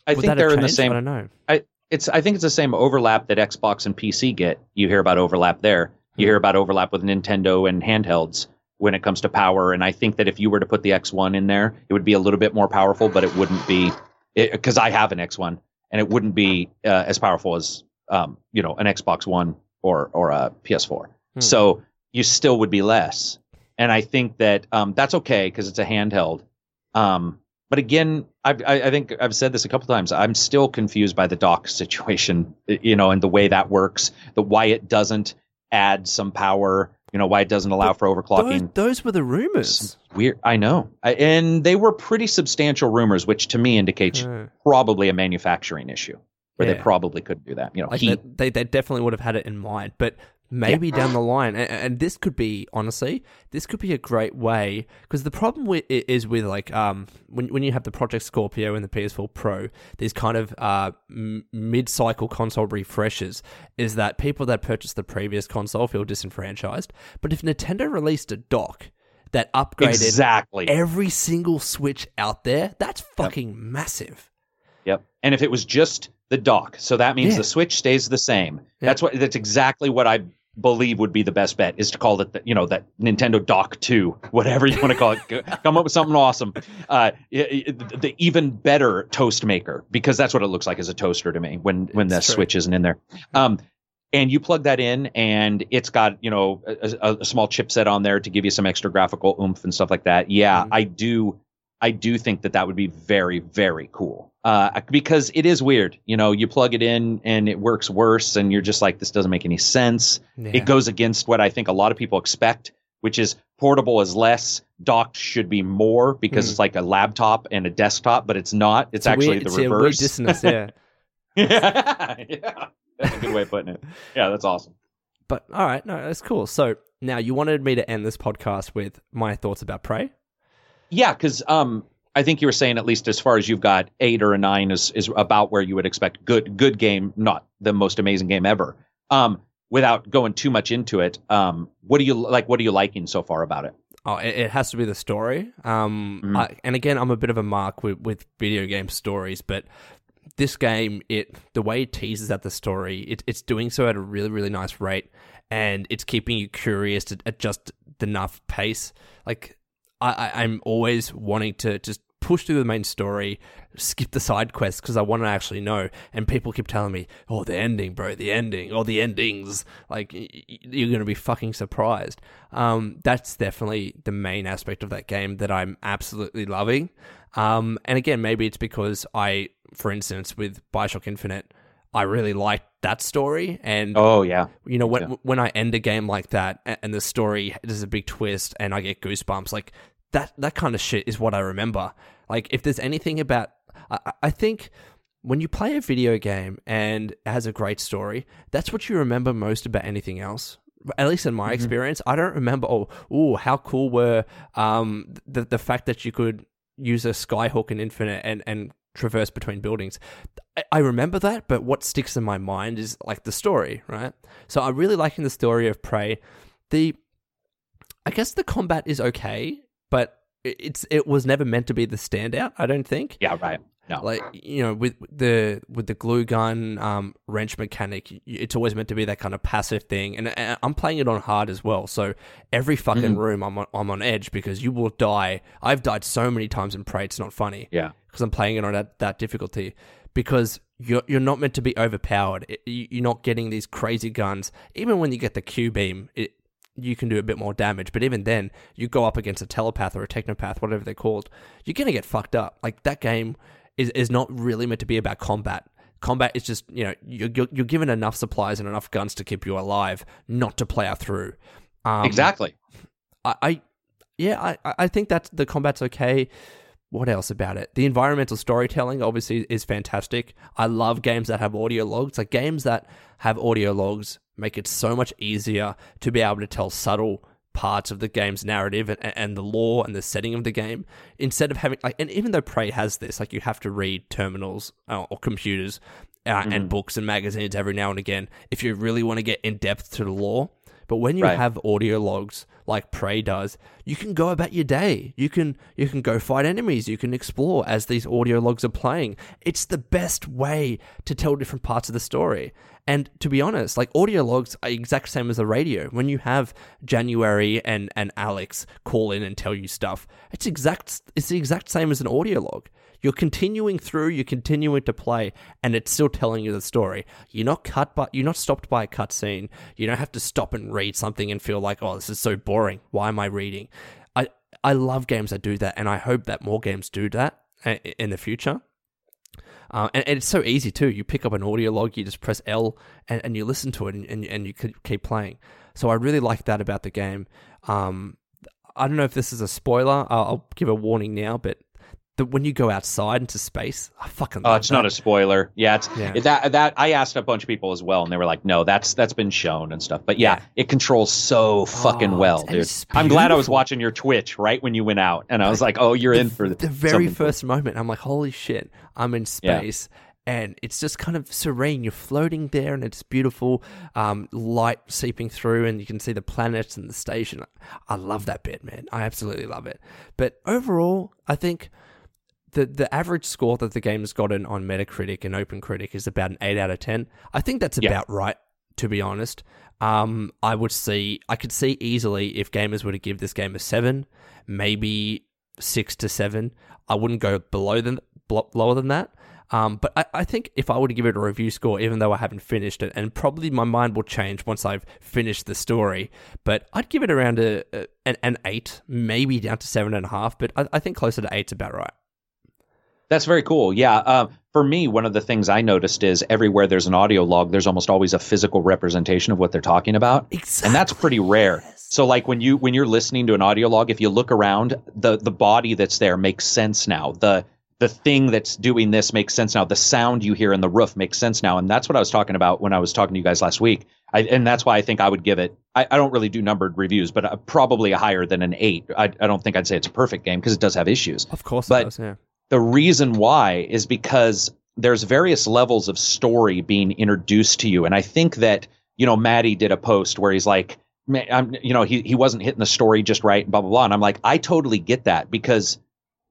I would think they're in the same. I don't know. I it's I think it's the same overlap that Xbox and PC get. You hear about overlap there. You hear about overlap with Nintendo and handhelds when it comes to power, and I think that if you were to put the X1 in there, it would be a little bit more powerful, but it wouldn't be because I have an X1, and it wouldn't be uh, as powerful as um, you know an Xbox One or or a PS4. Hmm. So you still would be less, and I think that um, that's okay because it's a handheld. Um, but again, I've, I, I think I've said this a couple times. I'm still confused by the dock situation, you know, and the way that works, the why it doesn't add some power, you know, why it doesn't allow for overclocking. those were the rumors. Weird, I know, I, and they were pretty substantial rumors, which to me indicates Uh, probably a manufacturing issue where Yeah. they probably couldn't do that. You know, like heat. they, they, definitely would have had it in mind, but maybe down the line, and, and this could be honestly, this could be a great way because the problem with it is with like um when when you have the Project Scorpio and the PS4 Pro, these kind of uh m- mid-cycle console refreshes, is that people that purchased the previous console feel disenfranchised. But if Nintendo released a dock that upgraded exactly. every single Switch out there, that's fucking massive. Yep. And if it was just the dock, so that means Yeah. the Switch stays the same. Yeah. That's what. That's exactly what I believe would be the best bet is to call it, the, you know, that Nintendo Dock Two, whatever you want to call it. Come up with something awesome. Uh, the even better toast maker because that's what it looks like as a toaster to me when when the true. Switch isn't in there. Um, and you plug that in, and it's got you know a, a, small chipset on there to give you some extra graphical oomph and stuff like that. Yeah, Mhm. I do. I do think that that would be very, very cool. Uh, because it is weird, you know, you plug it in and it works worse, and you're just like, this doesn't make any sense. Yeah. It goes against what I think a lot of people expect, which is portable is less, docked should be more because Hmm. it's like a laptop and a desktop, but it's not. It's, a actually weird, the it's a weird reverse. dissonance, yeah. yeah, yeah, that's a good way of putting it. Yeah, that's awesome. But all right, no, that's cool. So now you wanted me to end this podcast with my thoughts about Prey. Yeah, because um, I think you were saying at least as far as you've got eight or a nine is is about where you would expect good good game, not the most amazing game ever. Um, without going too much into it, um, what do you like? What are you liking so far about it? Oh, it, it has to be the story. Um, Mhm. I, and again, I'm a bit of a mark with, with video game stories, but this game, it the way it teases at the story, it, it's doing so at a really really nice rate, and it's keeping you curious at, at just enough pace. Like I, I, I'm always wanting to just push through the main story, skip the side quests because I want to actually know. And people keep telling me, "Oh, the ending, bro, the ending, or the endings." Like you're gonna be fucking surprised. Um, that's definitely the main aspect of that game that I'm absolutely loving. Um, and again, maybe it's because I, for instance, with Bioshock Infinite, I really liked that story, and Oh yeah, you know when Yeah. when I end a game like that and the story there's a big twist and I get goosebumps like that that kind of shit is what I remember. Like if there's anything about I, I- think when you play a video game and it has a great story, that's what you remember most about anything else. At least in my experience, I don't remember. Oh, ooh, how cool were um, the the fact that you could use a skyhook in Infinite and and traverse between buildings. I- remember that, but what sticks in my mind is like the story, right? So I'm really liking the story of Prey. The, I guess the combat is okay, but it's it was never meant to be the standout. I don't think. yeah, right. No, Like you know, with the with the glue gun um, wrench mechanic, it's always meant to be that kind of passive thing. And, and I'm playing it on hard as well, so every fucking room I'm on, I'm on edge because you will die. I've died so many times in Prey, it's not funny yeah, because I'm playing it on that, that difficulty because you're you're not meant to be overpowered. It, you- you're not getting these crazy guns. Even when you get the Q beam, it you can do a bit more damage. But even then, you go up against a telepath or a technopath, whatever they're called, you're gonna get fucked up. Like that game is is not really meant to be about combat. Combat is just you know you're you're, you're given enough supplies and enough guns to keep you alive, not to plow through. Um, exactly. I, I yeah, I, I think that the combat's okay. What else about it? The environmental storytelling obviously is fantastic. I love games that have audio logs. Like games that have audio logs make it so much easier to be able to tell subtle parts of the game's narrative and, and the lore and the setting of the game instead of having like and even though prey has this like you have to read terminals uh, or computers uh, and books and magazines every now and again if you really want to get in depth to the lore but when you Right. have audio logs like Prey does, you can go about your day. You can you can go fight enemies. You can explore as these audio logs are playing. It's the best way to tell different parts of the story. And to be honest, like audio logs are exact same as the radio. When you have January and, and Alex call in and tell you stuff, it's exact it's the exact same as an audio log. You're continuing through, you're continuing to play, and it's still telling you the story. You're not cut by you're not stopped by a cutscene. You don't have to stop and read something and feel like, oh, this is so boring. Why am I reading? I I love games that do that, and I hope that more games do that uh, in the future. Uh, and, and, it's so easy too. You pick up an audio log, you just press L, and, and you listen to it, and, and, and you keep playing. So I really like that about the game. Um, I don't know if this is a spoiler. I'll, I'll give a warning now, but that when you go outside into space, I fucking. Oh, it's that. not a spoiler. Yeah, it's yeah. that that I asked a bunch of people as well, and they were like, "No, that's that's been shown and stuff." But yeah, yeah. it controls so fucking oh, well, dude. I'm glad I was watching your Twitch right when you went out, and I was like, "Oh, you're the, in for the, the very first moment." I'm like, "Holy shit, I'm in space." Yeah. And it's just kind of serene. You're floating there, and it's beautiful. Um, light seeping through, and you can see the planets and the station. I love that bit, man. I absolutely love it. But overall, I think the the average score that the game has gotten on Metacritic and OpenCritic is about an eight out of ten. I think that's yeah. about right, to be honest. Um, I would see, I could see easily if gamers were to give this game a seven, maybe six to seven. I wouldn't go below than lower than that. Um, but I, I, think if I were to give it a review score, even though I haven't finished it, and probably my mind will change once I've finished the story, but I'd give it around a, a an, an, eight, maybe down to seven and a half. But I, I think closer to eight's about right. That's very cool. Yeah. Uh, for me, one of the things I noticed is everywhere there's an audio log, there's almost always a physical representation of what they're talking about, exactly. and that's pretty rare. So, like when you when you're listening to an audio log, if you look around, the the body that's there makes sense now. The the thing that's doing this makes sense now. The sound you hear in the roof makes sense now, and that's what I was talking about when I was talking to you guys last week. I, and that's why I think I would give it. I, I don't really do numbered reviews, but uh, probably a higher than an eight. I, I don't think I'd say it's a perfect game because it does have issues. Of course, but does, yeah the reason why is because there's various levels of story being introduced to you. And I think that, you know, Maddie did a post where he's like, I'm, you know, he, he wasn't hitting the story just right, blah, blah, blah. And I'm like, I totally get that because,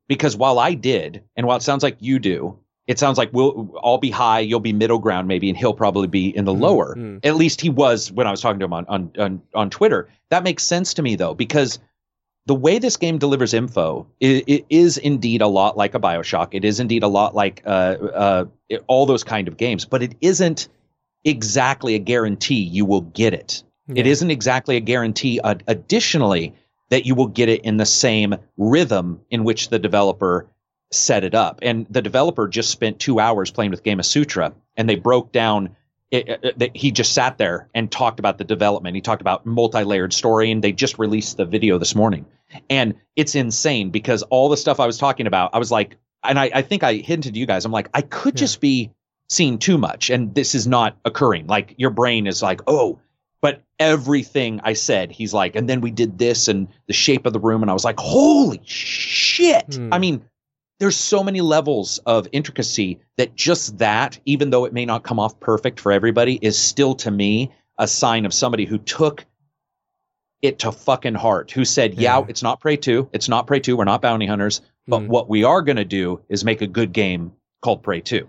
because while I did, and while it sounds like you do, it sounds like we'll I'll be high, you'll be middle ground maybe, and he'll probably be in the mm-hmm. lower. Mm-hmm. At least he was when I was talking to him on, on on on Twitter. That makes sense to me though, because the way this game delivers info is, it is indeed a lot like a Bioshock. It is indeed a lot like uh, uh, it, all those kind of games, but it isn't exactly a guarantee you will get it. Yeah. It isn't exactly a guarantee. Uh, additionally, that you will get it in the same rhythm in which the developer set it up. And the developer just spent two hours playing with Gamasutra, and they broke down it, it, it, he just sat there and talked about the development. He talked about multi-layered story, and they just released the video this morning, and it's insane because all the stuff I was talking about, I was like, and I, I think I hinted to you guys, I'm like, I could yeah. just be seeing too much, and this is not occurring. Like your brain is like, oh, but everything I said, he's like, and then we did this and the shape of the room, and I was like, holy shit! Hmm. I mean, there's so many levels of intricacy that just that, even though it may not come off perfect for everybody, is still to me a sign of somebody who took it to fucking heart, who said, yeah, yeah it's not Prey 2. It's not Prey 2. We're not bounty hunters. But mm. what we are going to do is make a good game called Prey 2.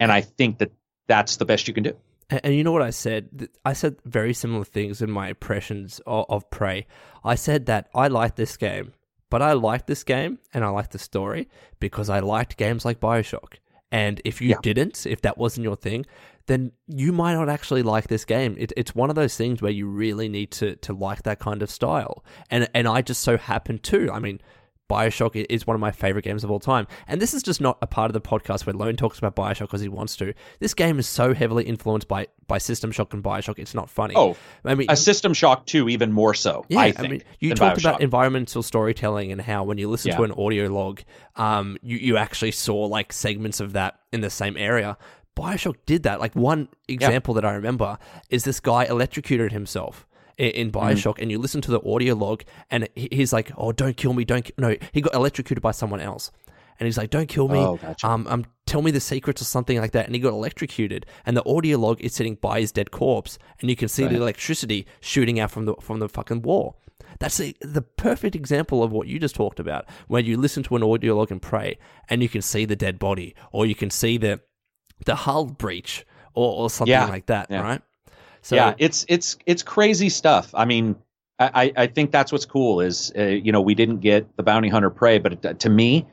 And I think that that's the best you can do. And, and you know what I said? I said very similar things in my impressions of, of Prey. I said that I like this game but I liked this game and I liked the story because I liked games like Bioshock. And if you yeah. didn't, if that wasn't your thing, then you might not actually like this game. It, it's one of those things where you really need to to like that kind of style. And and I just so happen to. I mean, Bioshock is one of my favorite games of all time. And this is just not a part of the podcast where Lone talks about Bioshock because he wants to. This game is so heavily influenced by, by System Shock and Bioshock, it's not funny. Oh, I mean, a System Shock 2 even more so, yeah, I, think, I mean, you talked Bioshock. about environmental storytelling and how when you listen yeah. to an audio log, um, you, you actually saw like segments of that in the same area. Bioshock did that. Like one example yeah. that I remember is this guy electrocuted himself in, mm-hmm. Bioshock, mm. and you listen to the audio log, and he's like, "Oh, don't kill me! Don't no." He got electrocuted by someone else, and he's like, "Don't kill me! Oh, gotcha. um, um, tell me the secrets or something like that." And he got electrocuted, and the audio log is sitting by his dead corpse, and you can see right. the electricity shooting out from the from the fucking wall. That's the, the perfect example of what you just talked about, where you listen to an audio log and Prey, and you can see the dead body, or you can see the the hull breach, or, or something Yeah. like that, Yeah. right? So yeah, it's it's it's crazy stuff. I mean, I I think that's what's cool is uh, you know we didn't get the bounty hunter prey, but it, to me,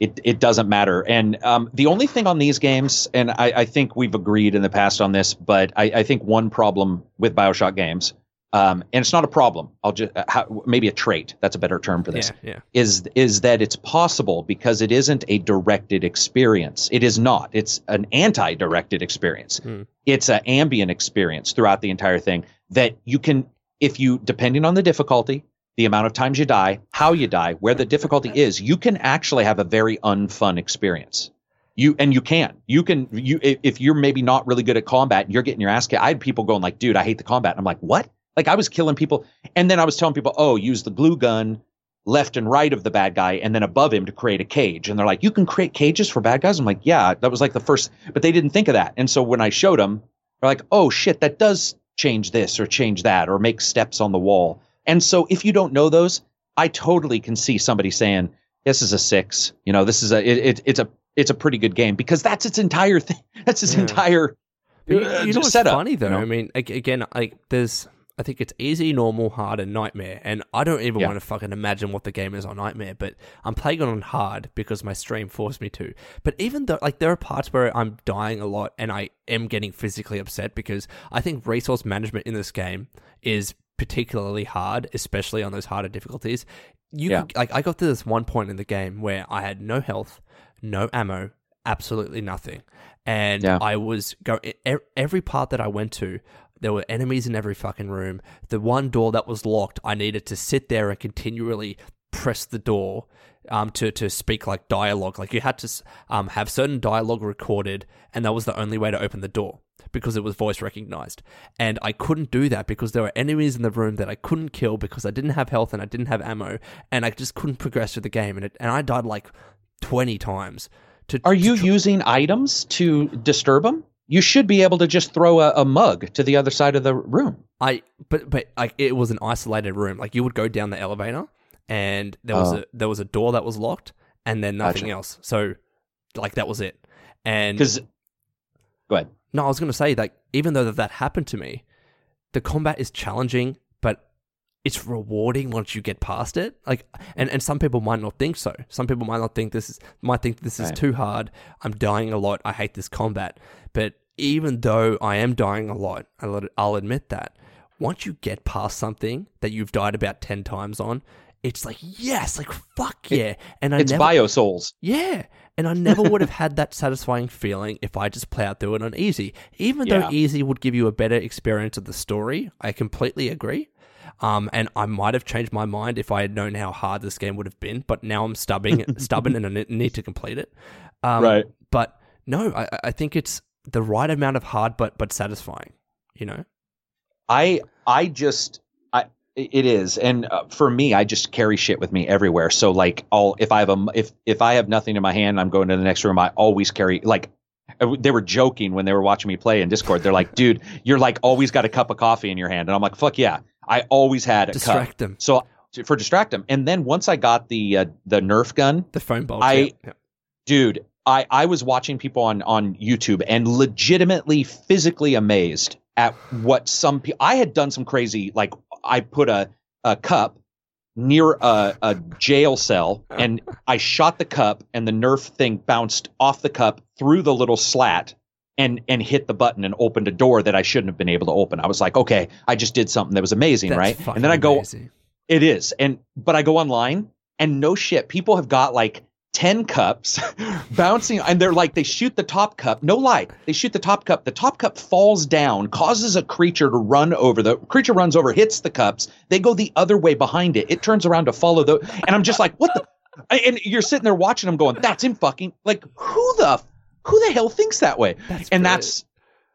it it doesn't matter. And um, the only thing on these games, and I, I think we've agreed in the past on this, but I, I think one problem with Bioshock games, um, and it's not a problem. I'll just uh, how, maybe a trait. That's a better term for this yeah, yeah. is is that it's possible because it isn't a directed experience. It is not. It's an anti-directed experience. Hmm. It's an ambient experience throughout the entire thing that you can if you depending on the difficulty, the amount of times you die, how you die, where the difficulty is, you can actually have a very unfun experience. You and you can. You can you if you're maybe not really good at combat and you're getting your ass kicked. I had people going like, "Dude, I hate the combat." I'm like, "What?" Like I was killing people and then I was telling people, "Oh, use the glue gun left and right of the bad guy and then above him to create a cage. And they're like, you can create cages for bad guys? I'm like, yeah, that was like the first, but they didn't think of that. And so when I showed them, they're like, oh shit, that does change this or change that or make steps on the wall. And so if you don't know those, I totally can see somebody saying, this is a six, you know, this is a, it, it, it's a, it's a pretty good game because that's its entire thing. That's its Yeah. entire But you, you know what's setup, funny though? you know? I mean, again, like there's, I think it's easy, normal, hard, and nightmare, and I don't even Yeah. want to fucking imagine what the game is on nightmare. But I'm playing it on hard because my stream forced me to. But even though, like, there are parts where I'm dying a lot and I am getting physically upset because I think resource management in this game is particularly hard, especially on those harder difficulties. You Yeah. could, like, I got to this one point in the game where I had no health, no ammo, absolutely nothing, and Yeah. I was go e- every part that I went to. There were enemies in every fucking room. The one door that was locked, I needed to sit there and continually press the door um, to to speak like dialogue. Like you had to um, have certain dialogue recorded, and that was the only way to open the door because it was voice recognized. And I couldn't do that because there were enemies in the room that I couldn't kill because I didn't have health and I didn't have ammo, and I just couldn't progress through the game. And it, and I died like twenty times. To, Are to you tr- using items to disturb them? You should be able to just throw a, a mug to the other side of the room. I but but like it was an isolated room. Like you would go down the elevator and there was Oh. a there was a door that was locked and then nothing Gotcha. else. So like that was it. And Because, go ahead. no, I was gonna say like even though that, that happened to me, the combat is challenging, it's rewarding once you get past it. Like and, and some people might not think so. Some people might not think this is might think this is Right. too hard. I'm dying a lot. I hate this combat. But even though I am dying a lot, I'll, I'll admit that. Once you get past something that you've died about ten times on, it's like yes, like fuck yeah. And I It's never, Bio Souls. yeah. And I never would have had that satisfying feeling if I just plowed through it on easy. Even though easy would give you a better experience of the story, I completely agree. Um, and I might have changed my mind if I had known how hard this game would have been, but now I'm stubbing, stubborn and I need to complete it. Um, Right. But no, I, I think it's the right amount of hard, but but satisfying. You know. I I just I it is, and uh, for me, I just carry shit with me everywhere. So like, I'll if I have a if if I have nothing in my hand, I'm going to the next room. I always carry like. uh, They were joking when they were watching me play in Discord. They're like, "Dude, you're like always got a cup of coffee in your hand," and I'm like, "Fuck yeah, I always had a cup." Distract them. So for distract them, and then once I got the uh, the Nerf gun, The phone bulbs. I- yeah. dude i i was watching people on on youtube and legitimately physically amazed at what some people i had done some crazy like i put a a cup near a, a jail cell and i shot the cup and the nerf thing bounced off the cup through the little slat and and hit the button and opened a door that i shouldn't have been able to open i was like okay i just did something that was amazing That's right and then i go amazing. it is. And but I go online and no shit, people have got like 10 cups bouncing and they're like they shoot the top cup. No lie. They shoot the top cup. The top cup falls down, causes a creature to run over. The creature runs over, hits the cups. They go the other way behind it. It turns around to follow the and I'm just like, "What the and you're sitting there watching them going, "That's in fucking like who the who the hell thinks that way?" That's and brilliant. that's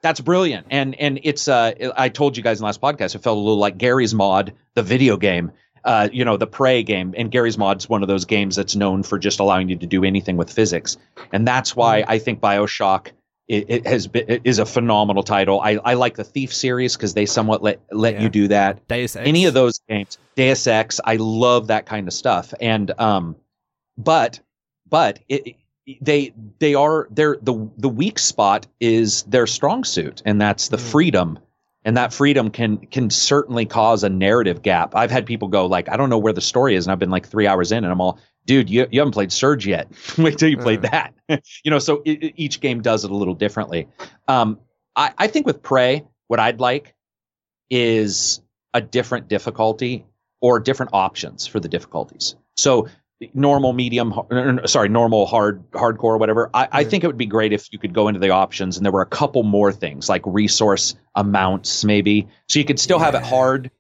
that's brilliant and and it's uh i told you guys in the last podcast it felt a little like garry's mod the video game uh you know the prey game and garry's mod's one of those games that's known for just allowing you to do anything with physics and that's why i think bioshock it, it has been it is a phenomenal title. I, I like the Thief series because they somewhat let let Yeah. you do that. Deus Ex. Any of those games, Deus Ex, I love that kind of stuff. And um, but but it, it- they they are their the the weak spot is their strong suit, and that's the Mm. freedom. And that freedom can can certainly cause a narrative gap. I've had people go like, I don't know where the story is, and I've been like three hours in, and I'm all, dude, you, you haven't played Surge yet. Wait till you played that. you know, so i i- each game does it a little differently. Um, I, I think with Prey, what I'd like is a different difficulty or different options for the difficulties. So normal, medium, er, er, sorry, normal, hard, hardcore, whatever. I, I think it would be great if you could go into the options and there were a couple more things like resource amounts, maybe, so you could still have it hard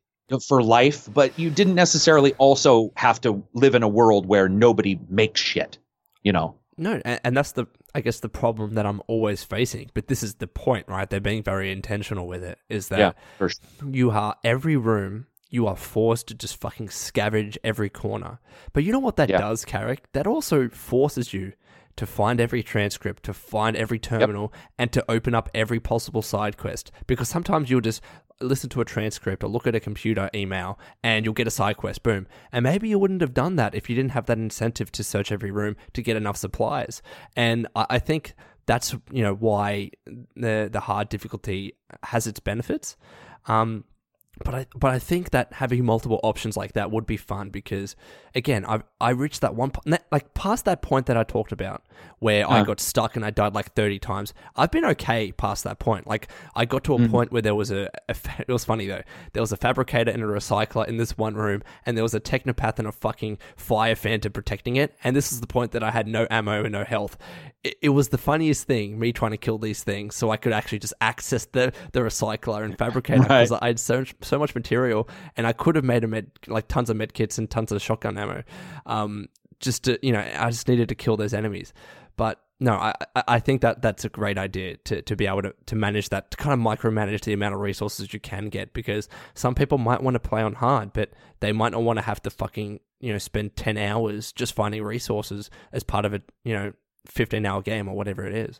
for life, but you didn't necessarily also have to live in a world where nobody makes shit. You know, No, and, and that's the I guess the problem that I'm always facing. But this is the point, right? They're being very intentional with it. Is that Yeah, sure. you are every room you are forced to just fucking scavenge every corner. But you know what that Yeah. does, Carrick? That also forces you to find every transcript, to find every terminal, and to open up every possible side quest. Because sometimes you'll just listen to a transcript or look at a computer email and you'll get a side quest, boom. And maybe you wouldn't have done that if you didn't have that incentive to search every room to get enough supplies. And I, I think that's you know why the the hard difficulty has its benefits. Um, but I but I think that having multiple options like that would be fun because again I I reached that one po- like past that point that I talked about where I Uh. got stuck and I died like thirty times. I've been okay past that point. Like I got to a Mm. point where there was a, a fa- it was funny though. There was a fabricator and a recycler in this one room, and there was a technopath and a fucking fire phantom protecting it. And this is the point that I had no ammo and no health. It, it was the funniest thing me trying to kill these things so I could actually just access the the recycler and fabricator Right. because I had so much, so much material, and I could have made a med like tons of med kits and tons of shotgun ammo. Um, just to you know, I just needed to kill those enemies. But no, I I- think that that's a great idea to, to be able to, to manage that, to kind of micromanage the amount of resources you can get because some people might want to play on hard, but they might not want to have to fucking you know spend ten hours just finding resources as part of a you know fifteen hour game or whatever it is.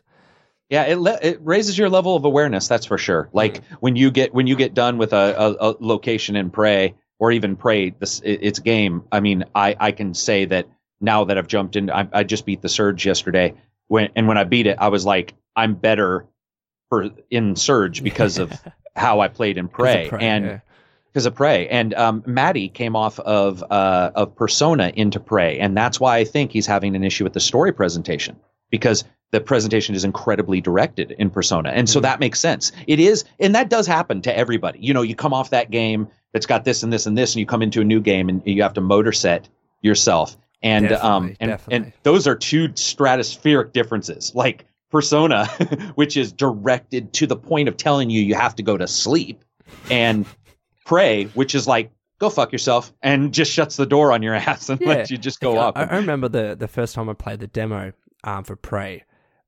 Yeah, it le- it raises your level of awareness. That's for sure. Like when you get when you get done with a, a, a location in Prey or even Prey, this it, its game. I mean, I I can say that now that I've jumped in. I, I just beat the Surge yesterday. When and when I beat it, I was like, I'm better for in Surge because of how I played in Prey, Prey, and yeah. because of Prey. And um, Maddie came off of uh, of Persona into Prey, and that's why I think he's having an issue with the story presentation because the presentation is incredibly directed in Persona, and so Mhm. that makes sense. It is, and that does happen to everybody. You know, you come off that game that's got this and this and this, and you come into a new game and you have to motor set yourself. And um and definitely. and those are two stratospheric differences. Like Persona, which is directed to the point of telling you you have to go to sleep, and Prey, which is like go fuck yourself and just shuts the door on your ass and Yeah. lets you just go Like, up. I, I remember the the first time I played the demo um, for Prey.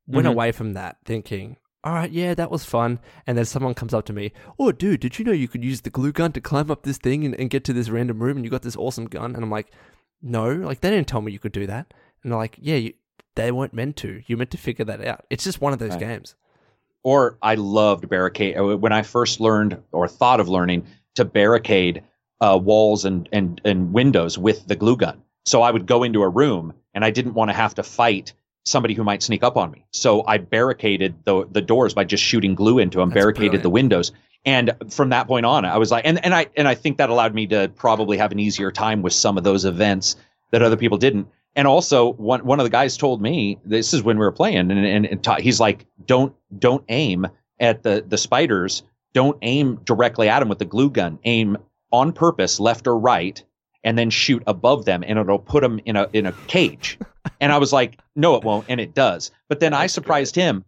Went Mhm. away from that thinking, all right, yeah, that was fun. And then someone comes up to me, oh, dude, did you know you could use the glue gun to climb up this thing and, and get to this random room and you got this awesome gun? And I'm like, no, like they didn't tell me you could do that. And they're like, yeah, you, they weren't meant to. You meant to figure that out. It's just one of those Right. games. or I loved barricade uh, when I first learned or thought of learning to barricade uh, walls and, and and windows with the glue gun. So I would go into a room and I didn't want to have to fight somebody who might sneak up on me. So I barricaded the the doors by just shooting glue into them, That's barricaded brilliant. the windows. And from that point on, I was like, and, and I and I think that allowed me to probably have an easier time with some of those events that other people didn't. And also, one one of the guys told me this is when we were playing, and and, and ta- he's like, don't don't aim at the the spiders. Don't aim directly at them with the glue gun. Aim on purpose, left or right, and then shoot above them, and it'll put them in a in a cage. And I was like, no, it won't, and it does. But then I That's surprised him.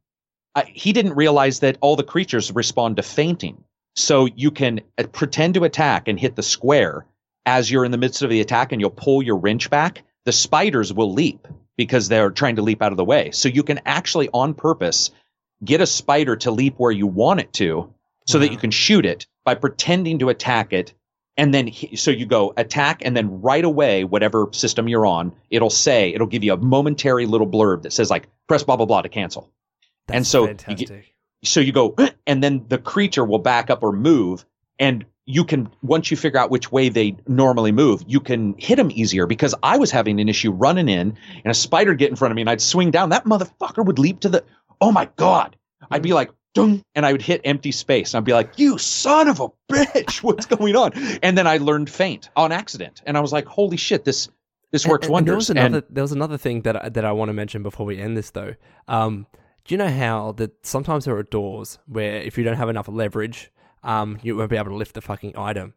I, he didn't realize that all the creatures respond to feinting. So you can uh, pretend to attack and hit the square as you're in the midst of the attack, and you'll pull your wrench back. The spiders will leap because they're trying to leap out of the way. So you can actually, on purpose, get a spider to leap where you want it to, so that you can shoot it by pretending to attack it. And then, he- so you go attack, and then right away, whatever system you're on, it'll say, it'll give you a momentary little blurb that says, like, press blah, blah, blah to cancel. That's and so you fantastic. get- so you go and then the creature will back up or move and you can once you figure out which way they normally move you can hit them easier because i was having an issue running in and a spider get in front of me and i'd swing down that motherfucker would leap to the oh my god i'd be like Dung, and i would hit empty space and i'd be like you son of a bitch what's going on and then i learned feint on accident and i was like holy shit this this works And- and wonders There was And- another. there was another thing that I, that I want to mention before we end this, though. Um, do you know how that sometimes there are doors where if you don't have enough leverage, um, you won't be able to lift the fucking item.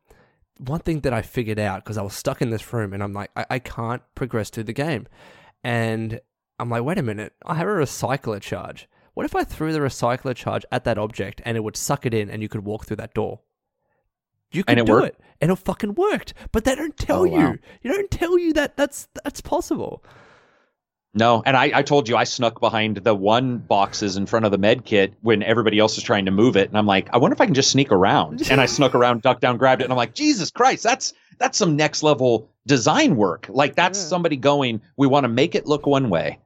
One thing that I figured out because I was stuck in this room and I'm like, I, I can't progress through the game, and I'm like, wait a minute, I have a recycler charge. What if I threw the recycler charge at that object and it would suck it in and you could walk through that door? You could And it do worked? it, and it fucking worked. But they don't tell Oh, you. wow. You don't tell you that that's that's possible. No, and I, I told you I snuck behind the one boxes in front of the med kit when everybody else is trying to move it, and I'm like, I wonder if I can just sneak around. And I snuck around, ducked down, grabbed it, and I'm like, Jesus Christ, that's that's some next level design work. Like that's Yeah. somebody going, we want to make it look one way,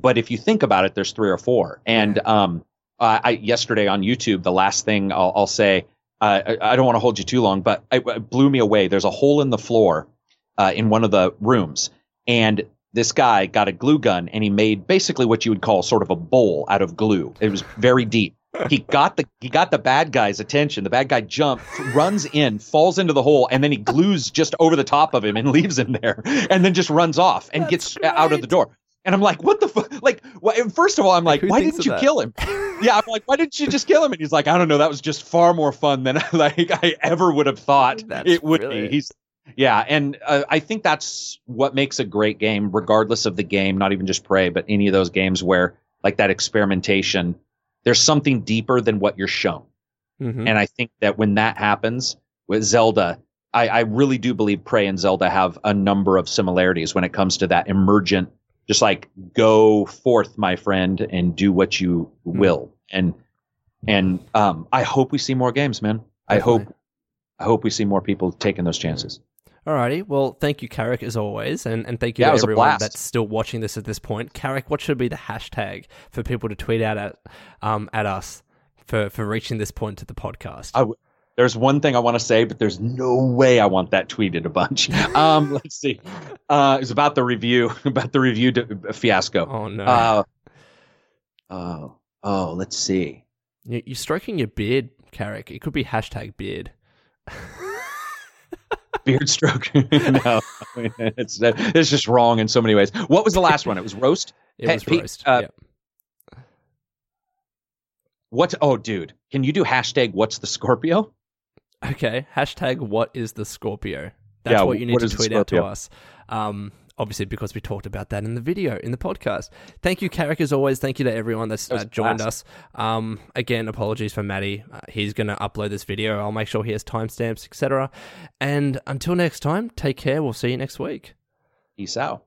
but if you think about it, there's three or four. And um, I, I yesterday on YouTube, the last thing I'll, I'll say, uh, I, I don't want to hold you too long, but it, it blew me away. There's a hole in the floor uh, in one of the rooms, and this guy got a glue gun and he made basically what you would call sort of a bowl out of glue. It was very deep. He got the he got the bad guy's attention. The bad guy jumps, runs in, falls into the hole, and then he glues just over the top of him and leaves him there, and then just runs off and That's gets out of the door. And I'm like, what the fuck? Like, wh- first of all, I'm like, Who why didn't you that? kill him? yeah, I'm like, why didn't you just kill him? And he's like, I don't know. That was just far more fun than like I ever would have thought That's it would be. He's yeah, and uh, I think that's what makes a great game, regardless of the game. Not even just Prey, but any of those games where like that experimentation. There's something deeper than what you're shown, Mhm. and I think that when that happens with Zelda, I, I really do believe Prey and Zelda have a number of similarities when it comes to that emergent, just like go forth, my friend, and do what you Hmm. will. And and um, I hope we see more games, man. I hope I hope we see more people taking those chances. Alrighty. Well, thank you, Carrick, as always, and, and thank you Yeah, to everyone that's still watching this at this point. Carrick, what should be the hashtag for people to tweet out at um at us for for reaching this point to the podcast? I w- there's one thing I want to say, but there's no way I want that tweeted a bunch. Um, let's see. Uh, it's about the review, about the review to, fiasco. oh no, Uh, oh, oh, let's see. You- you're stroking your beard, Carrick. It could be hashtag beard. Beard stroke. no, it's it's just wrong in so many ways. What was the last one? It was roast. It was Pete, roast. uh, yeah. What? Oh, dude, can you do hashtag What's the Scorpio? Okay. Hashtag what is the Scorpio? That's Yeah, what you need what to tweet out to us. Um, obviously, because we talked about that in the video, in the podcast. Thank you, Carrick, as always. Thank you to everyone that's That uh, joined us. Um, again, apologies for Maddie. Uh, he's going to upload this video. I'll make sure he has timestamps, etc. And until next time, take care. We'll see you next week. Peace out.